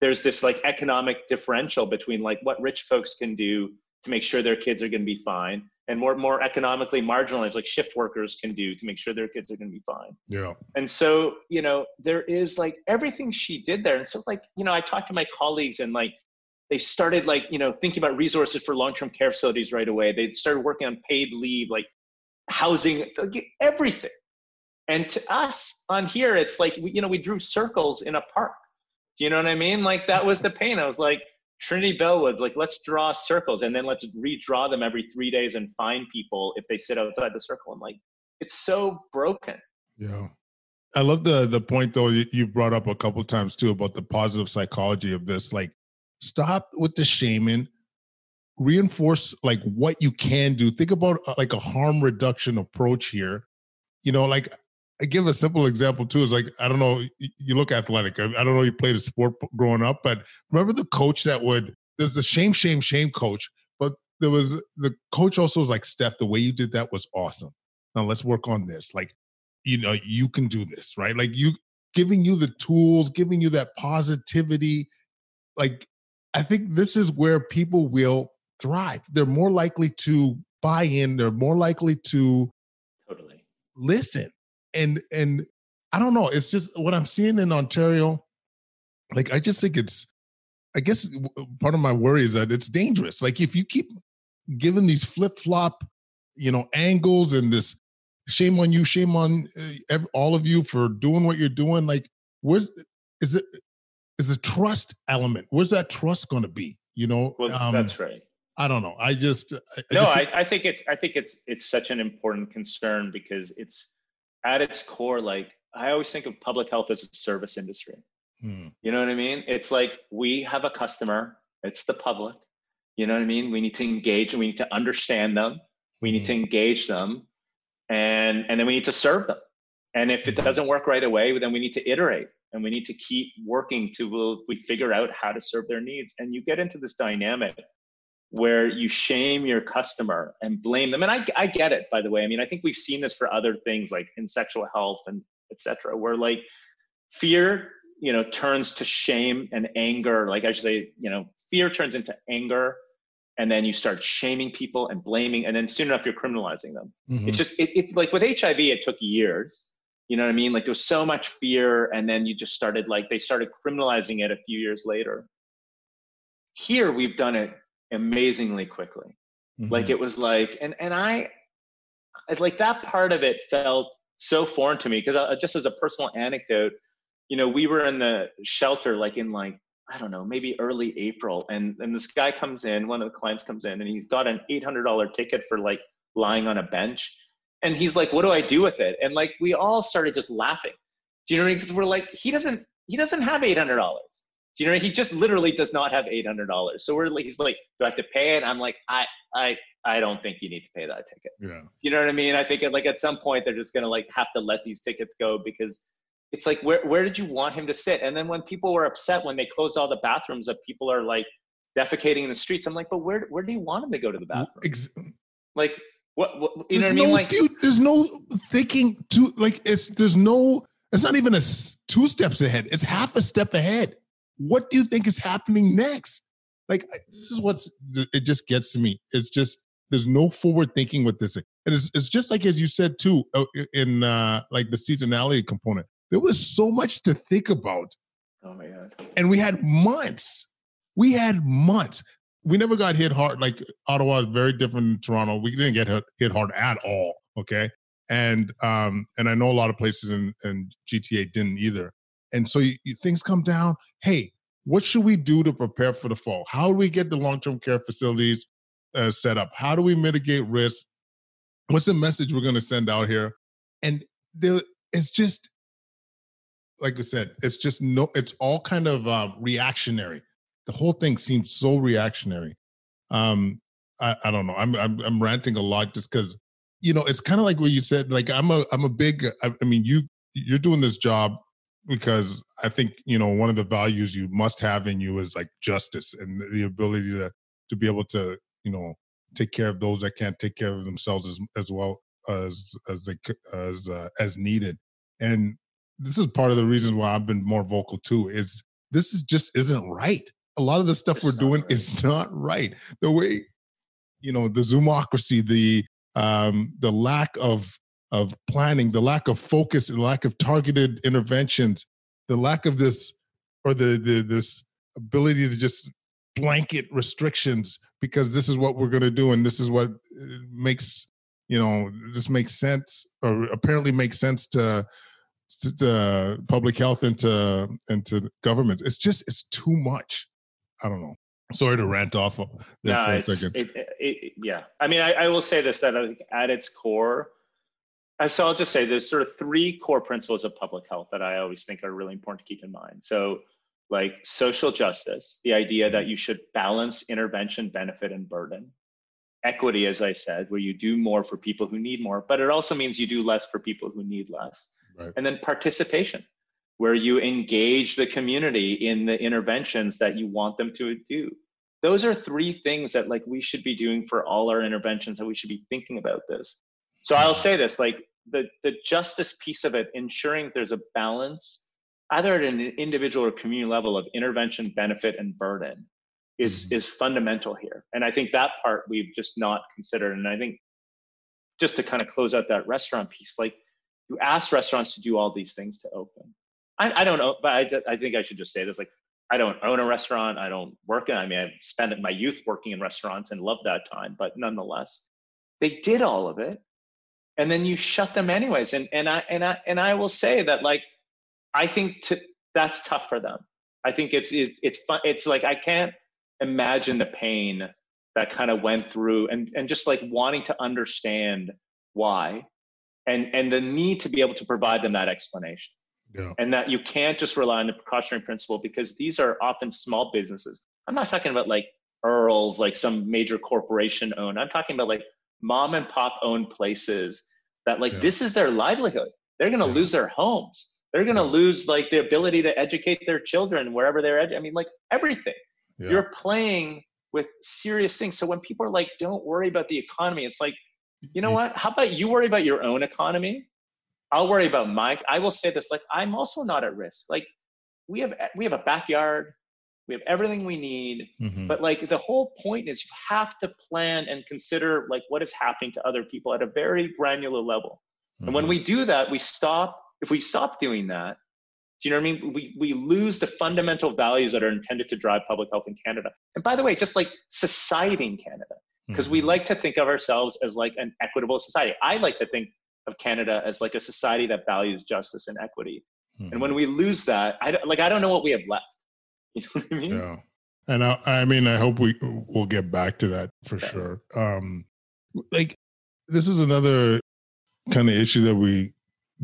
there's this like economic differential between like what rich folks can do to make sure their kids are going to be fine and more more economically marginalized like shift workers can do to make sure their kids are going to be fine. Yeah. And so you know there is like everything she did there and so like you know i talked to my colleagues and like they started like you know thinking about resources for long-term care facilities right away. They started working on paid leave like housing everything. And to us on here it's like you know we drew circles in a park. Do you know what i mean? Like that was the pain. I was like Trinity Bellwoods, like let's draw circles and then let's redraw them every three days and find people if they sit outside the circle. I'm like, it's so broken. Yeah. I love the the point though you brought up a couple times too about the positive psychology of this. Like, stop with the shaming, reinforce like what you can do. Think about uh, like a harm reduction approach here. You know, like I give a simple example too. Is like I don't know. You look athletic. I, I don't know. You played a sport growing up, but remember the coach that would. There's the shame, shame, shame coach, but there was the coach also was like Steph. The way you did that was awesome. Now let's work on this. Like, you know, you can do this, right? Like you giving you the tools, giving you that positivity. Like, I think this is where people will thrive. They're more likely to buy in. They're more likely to totally listen and and I don't know. It's just what I'm seeing in Ontario. Like I just think it's. I guess part of my worry is that it's dangerous. Like if you keep giving these flip flop, you know, angles and this shame on you, shame on uh, all of you for doing what you're doing. Like, where's is it? Is the trust element? Where's that trust going to be? You know, well, um, that's right. I don't know. I just I, no. I, just, I, I think it's I think it's it's such an important concern because it's at its core, like I always think of public health as a service industry. Hmm. You know what I mean? It's like we have a customer, it's the public. You know what I mean? We need to engage and we need to understand them. We need to hmm. engage them and and then we need to serve them. And if it hmm. doesn't work right away, then we need to iterate and we need to keep working to we figure out how to serve their needs. And you get into this dynamic where you shame your customer and blame them. And I, I get it, by the way. I mean, I think we've seen this for other things like in sexual health and etc., where like fear, you know, turns to shame and anger. Like I should say, you know, fear turns into anger, and then you start shaming people and blaming, and then soon enough you're criminalizing them. Mm-hmm. It's just it, it like with HIV, it took years. You know what I mean? Like there was so much fear, and then you just started like they started criminalizing it a few years later. Here we've done it amazingly quickly. Mm-hmm. Like it was like, and and I, it's like that part of it felt so foreign to me because uh, just as a personal anecdote, you know, we were in the shelter like in like I don't know, maybe early April, and and this guy comes in, one of the clients comes in, and he's got an eight hundred dollar ticket for like lying on a bench, and he's like, "What do I do with it?" And like we all started just laughing. Do you know what I mean? Because we're like, he doesn't he doesn't have eight hundred dollars you know, he just literally does not have eight hundred dollars. So we're like, he's like, do I have to pay it? I'm like, I, I, I don't think you need to pay that ticket. Yeah. You know what I mean? I think like at some point they're just gonna like have to let these tickets go because it's like where where did you want him to sit? And then when people were upset when they closed all the bathrooms that people are like defecating in the streets, I'm like, but where where do you want him to go to the bathroom? Ex- like what, what you there's know what I mean? like few, there's no thinking to like it's there's no it's not even a two steps ahead. It's half a step ahead what do you think is happening next? Like this is what's it just gets to me. It's just there's no forward thinking with this, and it's it's just like as you said too uh, in uh, like the seasonality component. There was so much to think about. Oh my god! And we had months. We had months. We never got hit hard. Like Ottawa is very different than Toronto. We didn't get hit, hit hard at all. Okay, and um and I know a lot of places in, in GTA didn't either. And so you, you, things come down. Hey, what should we do to prepare for the fall? How do we get the long term care facilities uh, set up? How do we mitigate risk? What's the message we're going to send out here? And there, it's just, like I said, it's just no, it's all kind of uh, reactionary. The whole thing seems so reactionary. Um, I, I don't know. I'm, I'm, I'm ranting a lot just because you know, it's kind of like what you said. Like I'm a I'm a big. I, I mean, you you're doing this job because I think you know one of the values you must have in you is like justice and the ability to to be able to you know take care of those that can't take care of themselves as as well as as they as uh, as needed. And this is part of the reason why I've been more vocal too. Is this is just isn't right. A lot of the stuff it's we're doing right. is (laughs) not right. The way you know the zoomocracy, the um, the lack of of planning, the lack of focus, the lack of targeted interventions, the lack of this or the, the this ability to just blanket restrictions because this is what we're going to do and this is what uh, makes you know this makes sense or apparently makes sense to, to, to public health and to and to governments. It's just it's too much. I don't know. Sorry to rant off there no, for a second. it, it, yeah. I mean I, I will say this that at its core so I'll just say there's sort of three core principles of public health that I always think are really important to keep in mind. So, like social justice, the idea that you should balance intervention, benefit, and burden. Equity, as I said, where you do more for people who need more, but it also means you do less for people who need less. Right. And then participation, where you engage the community in the interventions that you want them to do. Those are three things that like we should be doing for all our interventions that we should be thinking about this. So I'll say this like the the justice piece of it, ensuring there's a balance, either at an individual or community level of intervention, benefit, and burden, is mm-hmm. is fundamental here. And I think that part we've just not considered. And I think just to kind of close out that restaurant piece, like you ask restaurants to do all these things to open. I, I don't know, but I, I think I should just say this like I don't own a restaurant. I don't work in. I mean, I spent my youth working in restaurants and loved that time. But nonetheless, they did all of it, and then you shut them anyways. And and i and i and i will say that like i think to, that's tough for them. I think it's it's it's fun it's like i can't imagine the pain that kind of went through and and just like wanting to understand why and and the need to be able to provide them that explanation. Yeah. and that you can't just rely on the precautionary principle because these are often small businesses. I'm not talking about like earls like some major corporation owned i'm talking about like mom and pop owned places that like yeah. this is their livelihood. They're going to yeah. lose their homes. They're going to lose like the ability to educate their children wherever they're. Edu- I mean, like everything. You're playing with serious things. So when people are like, "Don't worry about the economy," it's like, you know what? How about you worry about your own economy? I'll worry about my. I will say this: like, I'm also not at risk. Like, we have we have a backyard we have everything we need mm-hmm. but like the whole point is you have to plan and consider like what is happening to other people at a very granular level mm-hmm. and when mm-hmm. we do that we stop if we stop doing that do you know what i mean we, we lose the fundamental values that are intended to drive public health in canada and by the way just like society in canada because mm-hmm. we like to think of ourselves as like an equitable society i like to think of canada as like a society that values justice and equity and when mm-hmm. we lose that i like i don't know what we have left (laughs) You know what I mean? Yeah. And I, I mean, I hope we we'll get back to that for yeah. sure. Um, like this is another kind of issue that we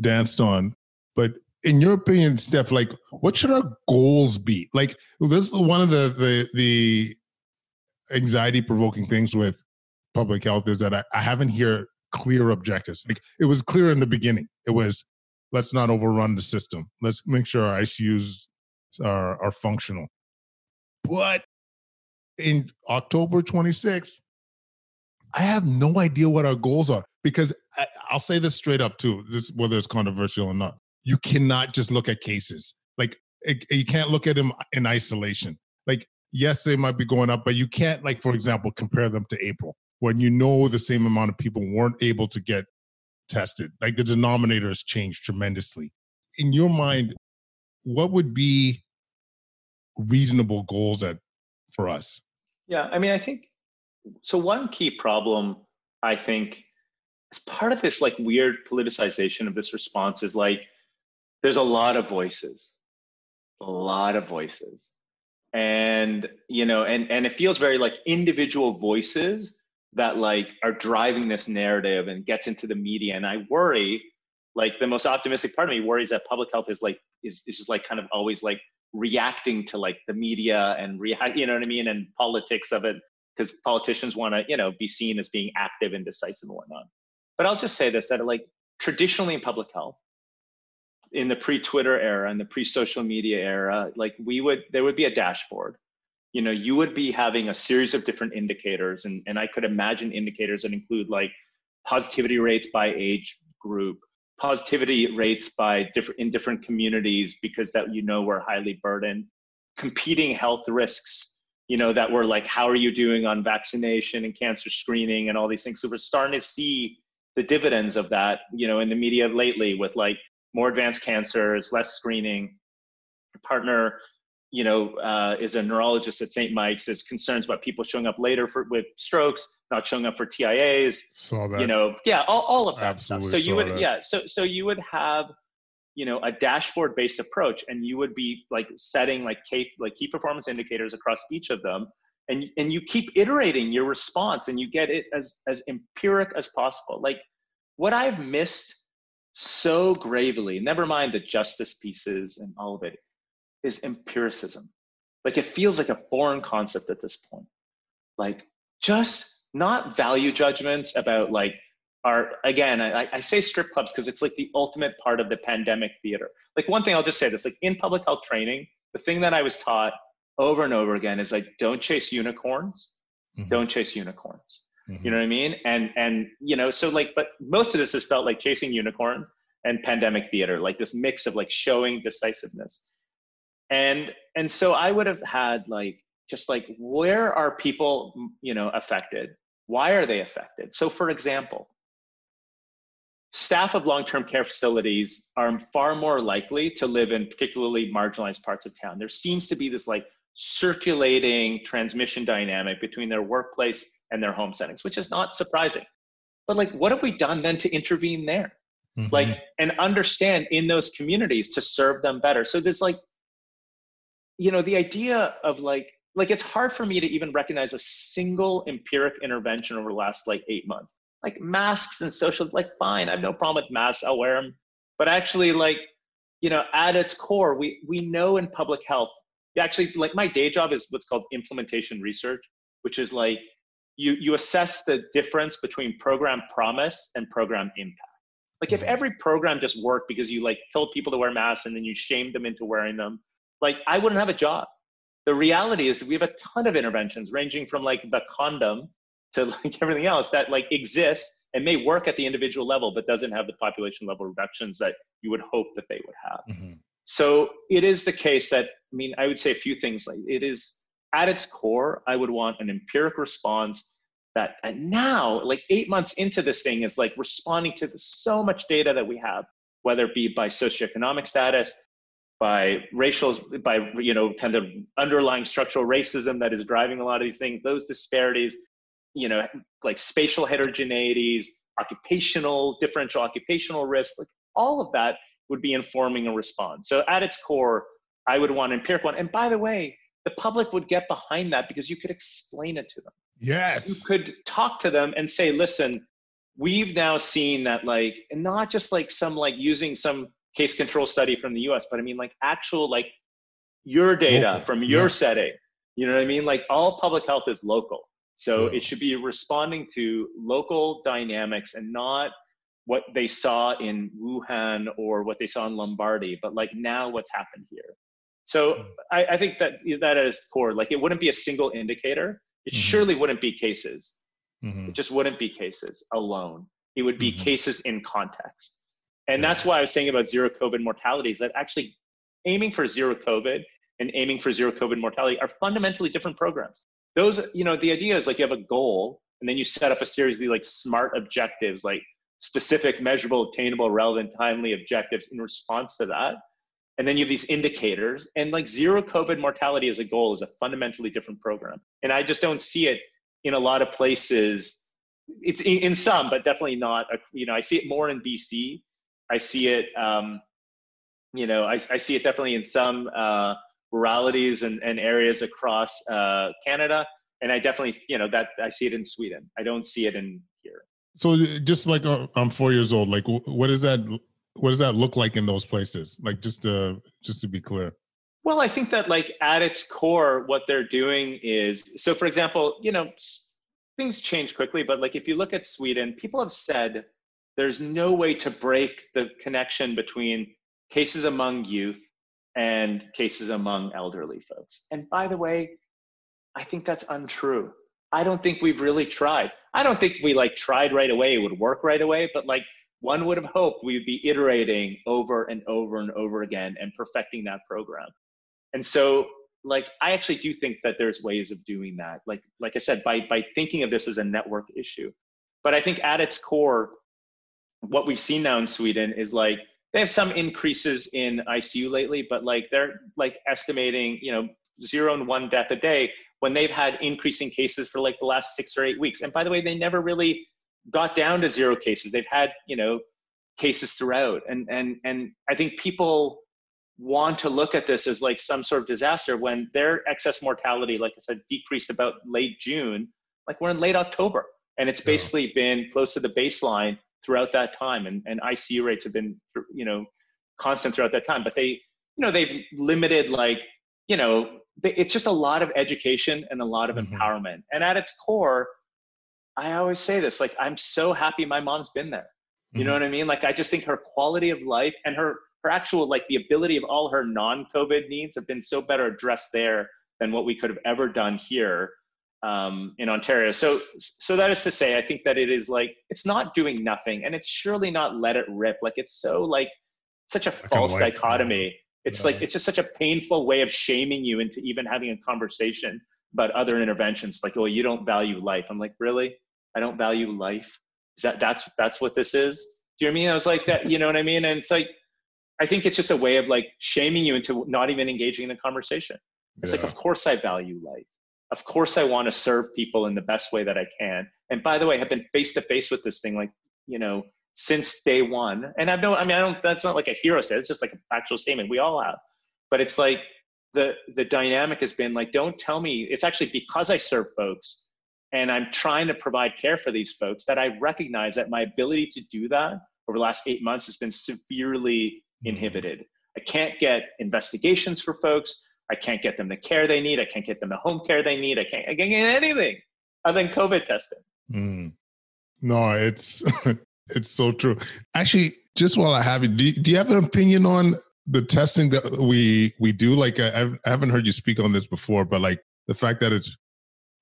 danced on, but in your opinion, Steph, like what should our goals be? Like this is one of the the the anxiety provoking things with public health is that I, I haven't hear clear objectives. Like it was clear in the beginning. It was let's not overrun the system. Let's make sure our ICUs are, are functional. But in October 26th, I have no idea what our goals are because I, will say this straight up too, this whether it's controversial or not. You cannot just look at cases. Like it, you can't look at them in isolation. Like yes, they might be going up, but you can't like for example compare them to April when you know the same amount of people weren't able to get tested. Like the denominator has changed tremendously. In your mind, what would be reasonable goals at for us? Yeah, I mean, I think so. One key problem, I think, as part of this like weird politicization of this response is like there's a lot of voices, a lot of voices, and you know, and and it feels very like individual voices that like are driving this narrative and gets into the media. And I worry, like the most optimistic part of me worries that public health is like is, is just like kind of always like reacting to like the media and react you know what i mean and politics of it because politicians want to you know be seen as being active and decisive and whatnot But I'll just say this that like traditionally in public health, in the pre-Twitter era and the pre-social media era, like we would there would be a dashboard. You know, you would be having a series of different indicators, and, and I could imagine indicators that include like positivity rates by age group, positivity rates by different in different communities because that you know we're highly burdened, competing health risks you know, that were like, how are you doing on vaccination and cancer screening and all these things. So we're starting to see the dividends of that, you know, in the media lately with like more advanced cancers, less screening. partner, you know, uh, is a neurologist at St. Mike's. Is concerns about people showing up later for with strokes, not showing up for TIAs. Saw that. You know, yeah, all, all of that Absolutely stuff. So you would, that. yeah, so so you would have you know a dashboard based approach and you would be like setting like key like key performance indicators across each of them and and you keep iterating your response and you get it as as empiric as possible like what i've missed so gravely never mind the justice pieces and all of it is empiricism. Like it feels like a foreign concept at this point. Like just not value judgments about like are again I, I say strip clubs because it's like the ultimate part of the pandemic theater. Like one thing i'll just say this like in public health training the thing that i was taught over and over again is like don't chase unicorns. Mhm. don't chase unicorns. Mhm. you know what i mean? And and you know so like but most of this has felt like chasing unicorns and pandemic theater like this mix of like showing decisiveness and and so i would have had like just like where are people you know affected? Why are they affected? So for example staff of long-term care facilities are far more likely to live in particularly marginalized parts of town. There seems to be this like circulating transmission dynamic between their workplace and their home settings which is not surprising. But like what have we done then to intervene there? Mhm. like and understand in those communities to serve them better. So there's like you know the idea of like like it's hard for me to even recognize a single empiric intervention over the last like eight months. Like masks and social like fine i have no problem with masks i'll wear them but actually like you know at its core we we know in public health actually like my day job is what's called implementation research which is like you you assess the difference between program promise and program impact. Like if Mhm. every program just worked because you like told people to wear masks and then you shamed them into wearing them like i wouldn't have a job the reality is that we have a ton of interventions ranging from like the condom to like everything else that like exists and may work at the individual level but doesn't have the population level reductions that you would hope that they would have Mhm. so it is the case that i mean i would say a few things like it is at its core i would want an empiric response that and now like eight months into this thing is like responding to the, so much data that we have whether it be by socioeconomic status by racial by you know kind of underlying structural racism that is driving a lot of these things those disparities you know like spatial heterogeneities occupational differential occupational risk like all of that would be informing a response so at its core i would want an empiric one and by the way the public would get behind that because you could explain it to them Yes. you could talk to them and say listen we've now seen that like and not just like some like using some case control study from the us but i mean like actual like your data from your yeah. setting you know what i mean like all public health is local so Yeah. it should be responding to local dynamics and not what they saw in wuhan or what they saw in lombardy but like now what's happened here so Mm. I, I think that that is core like it wouldn't be a single indicator it Mhm. surely wouldn't be cases Mhm. it just wouldn't be cases alone. It would be Mhm. cases in context. And Yeah. that's why I was saying about zero COVID mortality is that actually aiming for zero COVID and aiming for zero COVID mortality are fundamentally different programs. Those, you know, the idea is like you have a goal and then you set up a series of these like smart objectives, like specific, measurable, attainable, relevant, timely objectives in response to that. And then you have these indicators and like zero COVID mortality as a goal is a fundamentally different program. And I just don't see it in a lot of places it's in, in some but definitely not a, you know i see it more in bc i see it um, you know I, I see it definitely in some uh, ruralities and, and areas across uh, canada. And i definitely you know that i see it in sweden. I don't see it in here. So uh, just like uh, i'm four years old like wh- what does that what does that look like in those places? Like just to just to be clear. Well, I think that like at its core, what they're doing is so. For example, you know, things change quickly, but like if you look at Sweden, people have said there's no way to break the connection between cases among youth and cases among elderly folks. And by the way, I think that's untrue. I don't think we've really tried. I don't think we like tried right away, it would work right away, but like one would have hoped we'd be iterating over and over and over again and perfecting that program. And so like I actually do think that there's ways of doing that. Like like I said, by by thinking of this as a network issue. But I think at its core, what we've seen now in Sweden is like they have some increases in ICU lately, but like they're like estimating, you know, zero and one death a day when they've had increasing cases for like the last six or eight weeks. And by the way, they never really got down to zero cases. They've had, you know, cases throughout. And and and I think people want to look at this as like some sort of disaster when their excess mortality, like I said, decreased about late June. Like we're in late October. And it's basically been close to the baseline throughout that time. And, and ICU rates have been, you know, constant throughout that time. But they, you know, they've limited like, you know, it's just a lot of education and a lot of mm-hmm. empowerment. And at its core, I always say this, like, I'm so happy my mom's been there. You mm-hmm. know what I mean? Like, I just think her quality of life and her, her actual, like the ability of all her non-COVID needs have been so better addressed there than what we could have ever done here um, in Ontario. So, so that is to say, I think that it is like it's not doing nothing, and it's surely not let it rip. Like it's so like such a false dichotomy. It's yeah. like it's just such a painful way of shaming you into even having a conversation about other interventions. Like, oh, you don't value life. I'm like, really? I don't value life. Is that that's that's what this is? Do you know what I mean? I was like that. You know what I mean? And it's like, I think it's just a way of like shaming you into not even engaging in a conversation. It's yeah. like, of course I value life of course i want to serve people in the best way that i can. And by the way i've been face to face with this thing like you know since day one. And i've no i mean i don't that's not like a hero says it's just like a factual statement we all have. But it's like the the dynamic has been like don't tell me it's actually because i serve folks and i'm trying to provide care for these folks that i recognize that my ability to do that over the last eight months has been severely mm-hmm. inhibited. I can't get investigations for folks I can't get them the care they need. I can't get them the home care they need. I can't, I can't get anything other than COVID testing. Mm. No, it's (laughs) it's so true. Actually, just while I have you, do, do you have an opinion on the testing that we we do? Like, I, I haven't heard you speak on this before, but like the fact that it's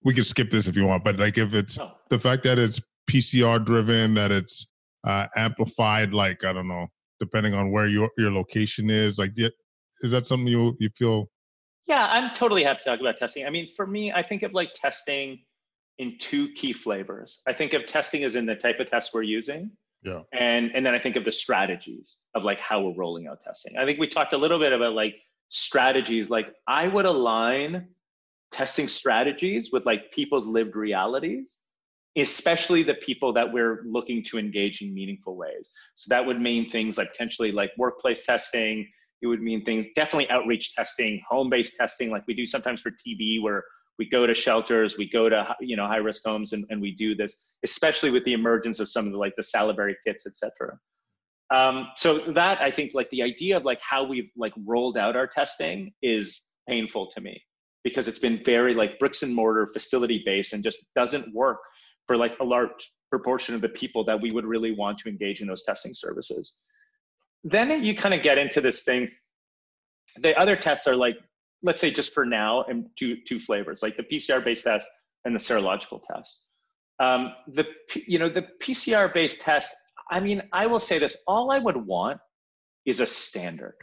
we can skip this if you want, but like if it's no. the fact that it's PCR driven, that it's uh, amplified, like I don't know, depending on where your your location is, like is that something you you feel yeah, I'm totally happy to talk about testing. I mean, for me, I think of like testing in two key flavors. I think of testing as in the type of test we're using. Yeah. And and then I think of the strategies of like how we're rolling out testing. I think we talked a little bit about like strategies. Like I would align testing strategies with like people's lived realities, especially the people that we're looking to engage in meaningful ways. So that would mean things like potentially like workplace testing, it would mean things definitely outreach testing home-based testing like we do sometimes for tb where we go to shelters we go to you know high risk homes and, and we do this especially with the emergence of some of the like the salivary kits etc um, so that i think like the idea of like how we've like rolled out our testing is painful to me because it's been very like bricks and mortar facility based and just doesn't work for like a large proportion of the people that we would really want to engage in those testing services then you kind of get into this thing. The other tests are like, let's say just for now, and two two flavors, like the PCR based test and the serological test. Um, the you know the PCR based test. I mean, I will say this: all I would want is a standard.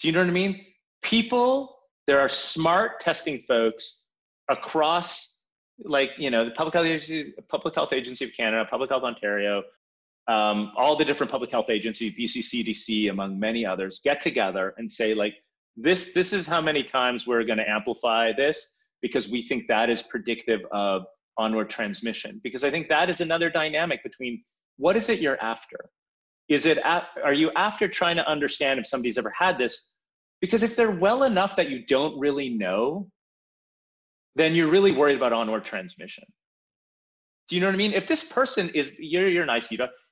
Do you know what I mean? People, there are smart testing folks across, like you know, the Public Health Agency, Public Health Agency of Canada, Public Health Ontario, um, all the different public health agencies, BCCDC, among many others, get together and say like, this this is how many times we're going to amplify this because we think that is predictive of onward transmission. Because I think that is another dynamic between what is it you're after? Is it at, are you after trying to understand if somebody's ever had this? Because if they're well enough that you don't really know, then you're really worried about onward transmission. Do you know what I mean? If this person is you're you're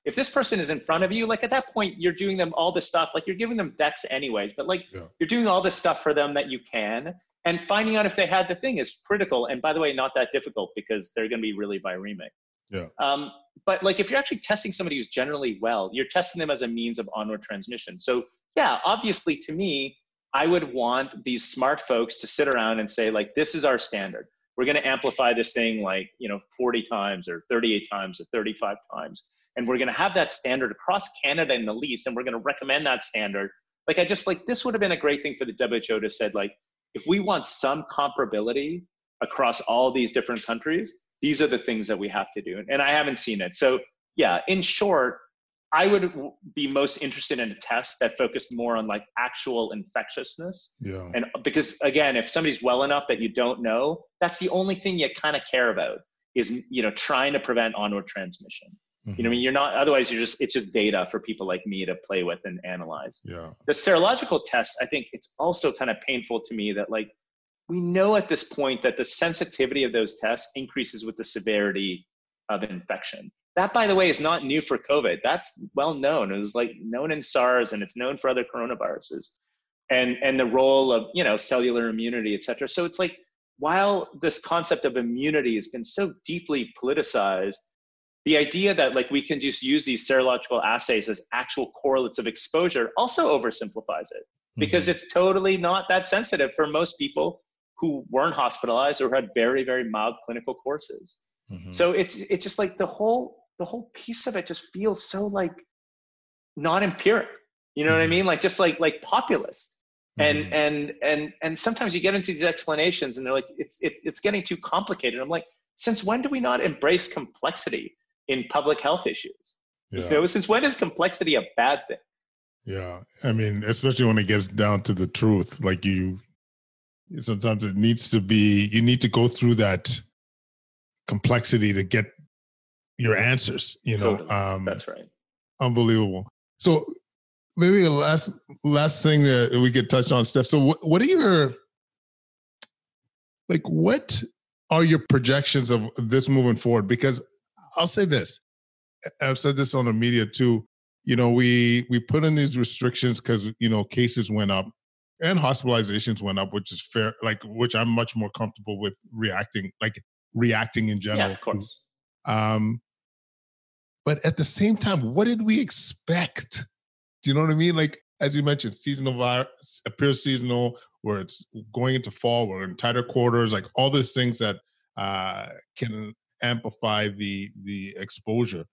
if this person is in front of you, like at that point, you're doing them all this stuff, like you're giving them dex anyways, but like yeah. you're doing all this stuff for them that you can. And finding out if they had the thing is critical. And by the way, not that difficult because they're going to be really viremic. Yeah. Um, but like if you're actually testing somebody who's generally well, you're testing them as a means of onward transmission. So yeah, obviously to me, I would want these smart folks to sit around and say like, this is our standard. We're going to amplify this thing like you know 40 times or 38 times or 35 times, and we're going to have that standard across Canada in the least, and we're going to recommend that standard. Like I just like this would have been a great thing for the WHO to said like, if we want some comparability across all these different countries, these are the things that we have to do. And I haven't seen it. So, yeah, in short, I would be most interested in a test that focused more on like actual infectiousness. Yeah. And because again, if somebody's well enough that you don't know, that's the only thing you kind of care about is you know trying to prevent onward transmission. Mm-hmm. You know, I mean, you're not. Otherwise, you're just it's just data for people like me to play with and analyze. Yeah. The serological tests, I think it's also kind of painful to me that like we know at this point that the sensitivity of those tests increases with the severity of infection. That, by the way, is not new for COVID. That's well known. It was like known in SARS and it's known for other coronaviruses, and and the role of you know cellular immunity, et cetera. So it's like while this concept of immunity has been so deeply politicized, the idea that like we can just use these serological assays as actual correlates of exposure also oversimplifies it because mm-hmm. it's totally not that sensitive for most people who weren't hospitalized or had very very mild clinical courses mm-hmm. so it's it's just like the whole the whole piece of it just feels so like not empiric you know mm-hmm. what i mm-hmm. mean like just like like populist and mm-hmm. and and and sometimes you get into these explanations and they're like it's it, it's getting too complicated i'm like since when do we not embrace complexity in public health issues. Yeah. you know since when is complexity a bad thing? Yeah. I mean especially when it gets down to the truth like you sometimes it needs to be you need to go through that complexity to get your answers you know totally. um that's right. unbelievable. So maybe the last last thing that we could touch on steph so what, what are your like what are your projections of this moving forward? Because i'll say this i've said this on the media too you know we we put in these restrictions because you know cases went up and hospitalizations went up, which is fair. Like, which I'm much more comfortable with reacting, like reacting in general. Yeah, of course. Um, but at the same time, what did we expect? Do you know what I mean? Like, as you mentioned, seasonal virus appears seasonal, where it's going into fall, we're in tighter quarters, like all these things that uh, can amplify the the exposure.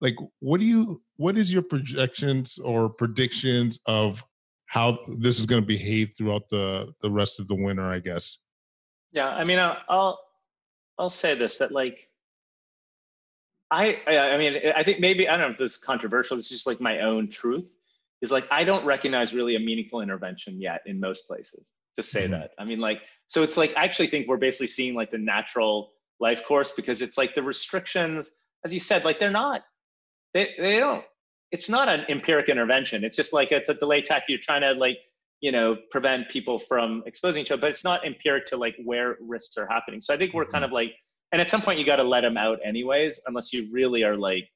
Like, what do you? What is your projections or predictions of how this is going to behave throughout the the rest of the winter, I guess. Yeah, I mean, I'll I'll, I'll say this that like. I, I mean I think maybe I don't know if this is controversial. It's just like my own truth is like I don't recognize really a meaningful intervention yet in most places to say mm-hmm. that. I mean like so it's like I actually think we're basically seeing like the natural life course because it's like the restrictions as you said like they're not they they don't it's not an empiric intervention. It's just like it's a delay tactic. You're trying to like, you know, prevent people from exposing each other, but it's not empiric to like where risks are happening. So I think we're kind of like, and at some point you got to let them out anyways, unless you really are like,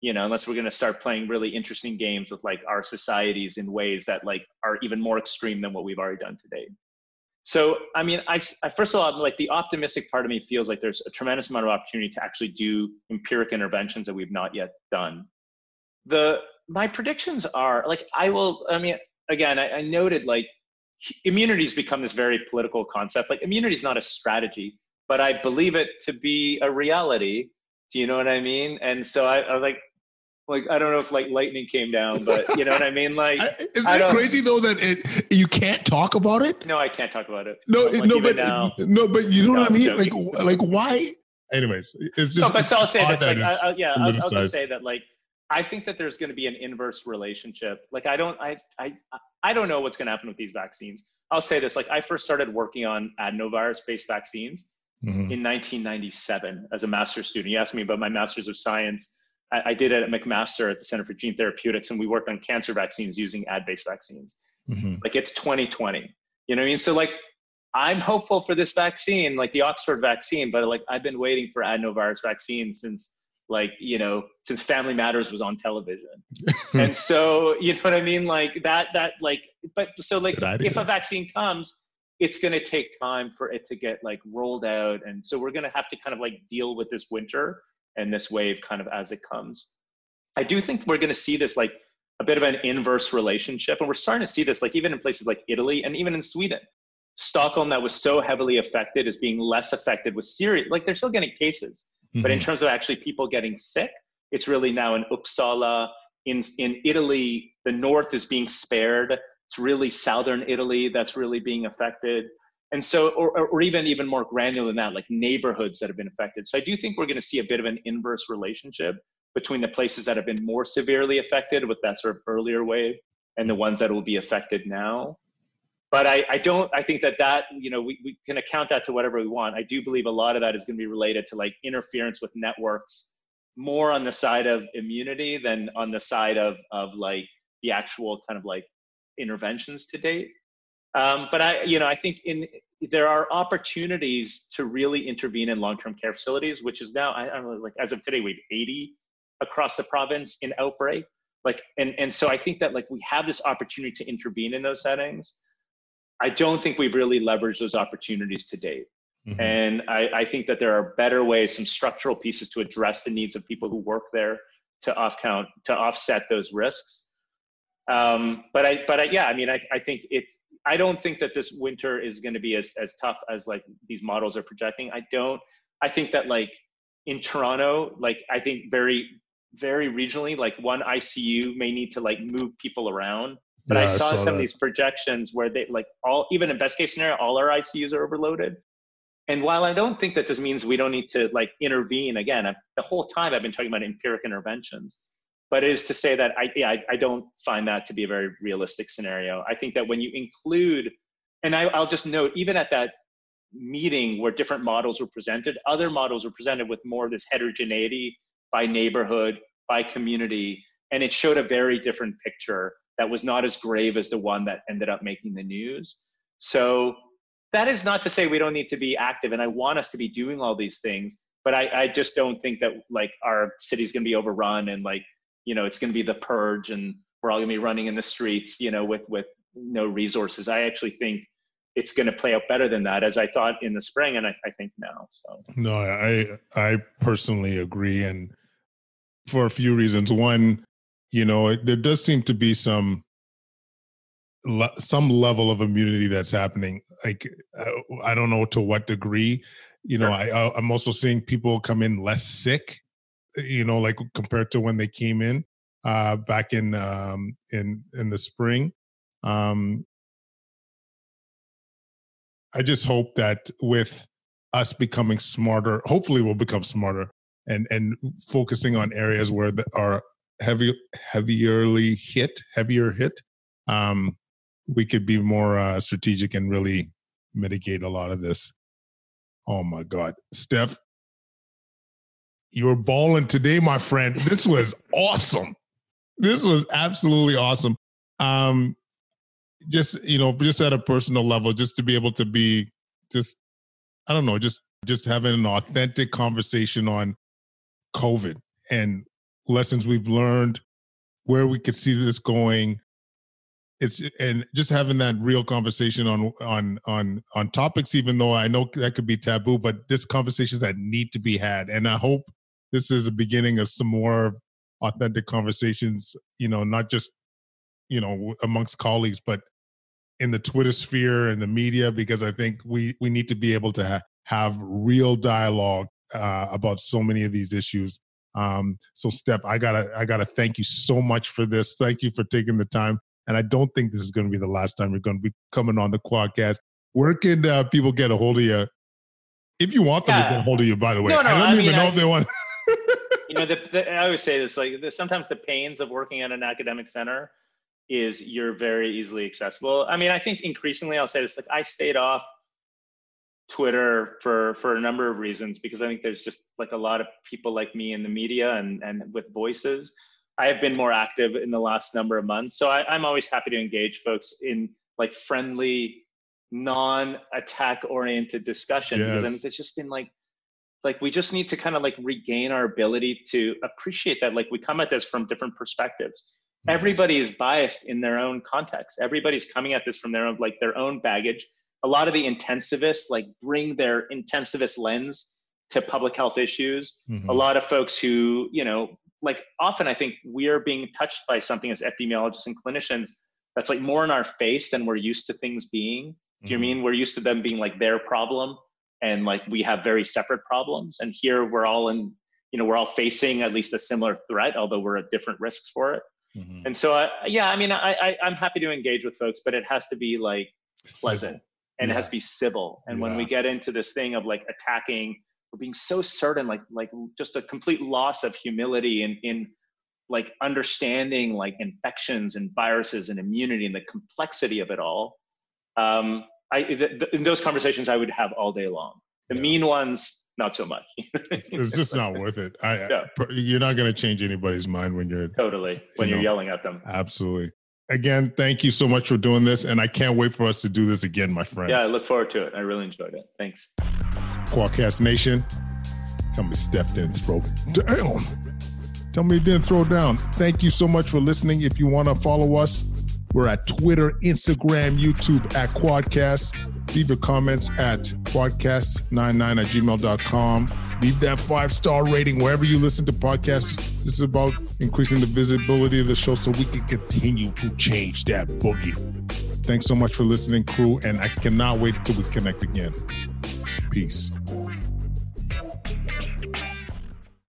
you know, unless we're going to start playing really interesting games with like our societies in ways that like are even more extreme than what we've already done today. So, I mean, I, I first of all, like the optimistic part of me feels like there's a tremendous amount of opportunity to actually do empiric interventions that we've not yet done the my predictions are like I will. I mean, again, I, I noted like immunity's become this very political concept. Like immunity is not a strategy, but I believe it to be a reality. Do you know what I mean? And so I, I like like I don't know if like lightning came down, but you know what I mean. Like, (laughs) is it crazy though that it you can't talk about it? No, I can't talk about it. No, like, no, but now, no, but you know no, what I mean. Like, like why? Anyways, it's just. No, but so I'll say this. Like, I, I, yeah, I'll, I'll just say that like I think that there's going to be an inverse relationship. Like I don't, I, I, I don't know what's going to happen with these vaccines. I'll say this: like I first started working on adenovirus-based vaccines mm-hmm. in 1997 as a master's student. You asked me about my master's of science. I, I, did it at McMaster at the Center for Gene Therapeutics, and we worked on cancer vaccines using ad-based vaccines. Mm-hmm. Like it's 2020. You know what I mean? So like I'm hopeful for this vaccine, like the Oxford vaccine, but like I've been waiting for adenovirus vaccine since like you know since family matters was on television (laughs) and so you know what i mean like that that like but so like if a vaccine comes it's going to take time for it to get like rolled out and so we're going to have to kind of like deal with this winter and this wave kind of as it comes. I do think we're going to see this like a bit of an inverse relationship, and we're starting to see this like even in places like Italy and even in Sweden. Stockholm, that was so heavily affected, is being less affected with serious. Like they're still getting cases, mm-hmm. but in mm-hmm. terms of actually people getting sick, it's really now in Uppsala. In in Italy, the north is being spared. It's really southern Italy that's really being affected and so or, or even even more granular than that like neighborhoods that have been affected. So i do think we're going to see a bit of an inverse relationship between the places that have been more severely affected with that sort of earlier wave and the ones that will be affected now. But I, I don't i think that that you know we, we can account that to whatever we want. I do believe a lot of that is going to be related to like interference with networks more on the side of immunity than on the side of of like the actual kind of like interventions to date um, but I, you know, I think in there are opportunities to really intervene in long-term care facilities, which is now, I, I don't know, like as of today, we have 80 across the province in outbreak. Like, and and so I think that like we have this opportunity to intervene in those settings. I don't think we've really leveraged those opportunities to date. Mm-hmm. And I, I think that there are better ways, some structural pieces to address the needs of people who work there to off count to offset those risks. Um, but I, but I, yeah, I mean, I, I think it's I don't think that this winter is going to be as as tough as like these models are projecting. I don't. I think that like in Toronto, like I think very very regionally, like one ICU may need to like move people around. But yeah, I, saw I, saw some that. of these projections where they like all even in best case scenario, all our ICUs are overloaded. And while I don't think that this means we don't need to like intervene again, I've, the whole time I've been talking about empiric interventions but it is to say that I, yeah, I, I, don't find that to be a very realistic scenario. I think that when you include, and I, I'll just note, even at that meeting where different models were presented, other models were presented with more of this heterogeneity by neighborhood, by community, and it showed a very different picture that was not as grave as the one that ended up making the news. So that is not to say we don't need to be active, and I want us to be doing all these things, but I, I just don't think that like our city's gonna be overrun and like you know it's going to be the purge and we're all going to be running in the streets you know with with no resources. I actually think it's going to play out better than that as i thought in the spring and i, I think now so. No i i personally agree and for a few reasons. One you know there does seem to be some some level of immunity that's happening like uh, i don't know to what degree. You know sure. i i'm also seeing people come in less sick you know, like compared to when they came in uh, back in um, in in the spring. Um, I just hope that with us becoming smarter, hopefully we'll become smarter and and focusing on areas where the, are heavy heavierly hit, heavier hit. Um, we could be more uh, strategic and really mitigate a lot of this. Oh my God, Steph, you were balling today, my friend. This was awesome. This was absolutely awesome. Um, just you know, just at a personal level, just to be able to be just, I don't know, just just having an authentic conversation on COVID and lessons we've learned, where we could see this going. It's and just having that real conversation on on on on topics, even though I know that could be taboo, but this conversations that need to be had. And I hope this is a beginning of some more authentic conversations you know not just you know amongst colleagues but in the twitter sphere and the media because i think we we need to be able to ha- have real dialogue uh, about so many of these issues. Um, so steph i gotta i gotta thank you so much for this. Thank you for taking the time and i don't think this is going to be the last time you're going to be coming on the quadcast where can uh, people get a hold of you if you want them yeah. to get a hold of you by the way. No, no, i don't I even mean, know I, if they want (laughs) you know, the, the, I always say this: like the, sometimes the pains of working at an academic center is you're very easily accessible. I mean, I think increasingly I'll say this: like I stayed off Twitter for for a number of reasons because I think there's just like a lot of people like me in the media and and with voices. I have been more active in the last number of months, so I, I'm always happy to engage folks in like friendly, non-attack oriented discussion yes. because I mean, it's just been like like we just need to kind of like regain our ability to appreciate that like we come at this from different perspectives mm-hmm. everybody is biased in their own context everybody's coming at this from their own like their own baggage a lot of the intensivists like bring their intensivist lens to public health issues. Mhm. A lot of folks who, you know, like often I think we are being touched by something as epidemiologists and clinicians that's like more in our face than we're used to things being. Do you Mhm. mean we're used to them being like their problem and like we have very separate problems? And here we're all in, you know, we're all facing at least a similar threat, although we're at different risks for it. Mhm. And so, I, yeah, I mean, I, I, I'm happy to engage with folks, but it has to be like pleasant Civil. and it has to be civil. And when we get into this thing of like attacking or being so certain, like like just a complete loss of humility in in like understanding like infections and viruses and immunity and the complexity of it all. Um, I th- th- in those conversations I would have all day long. The Yeah. mean ones, not so much. it's, it's just not worth it. I, Yeah. I- you're not going to change anybody's mind when you're totally when You you're yelling at them. absolutely. Again, thank you so much for doing this, and I can't wait for us to do this again, my friend. Yeah, I look forward to it. I really enjoyed it. Thanks. Quadcast Nation. Tell me Steph didn't throw down. Tell me he didn't throw down. Thank you so much for listening. If you want to follow us, we're at Twitter, Instagram, YouTube at Quadcast. Leave your comments at quadcast99 at gmail.com. Leave that five star rating wherever you listen to podcasts. This is about increasing the visibility of the show so we can continue to change that boogie. Thanks so much for listening, crew, and I cannot wait till we connect again. Peace.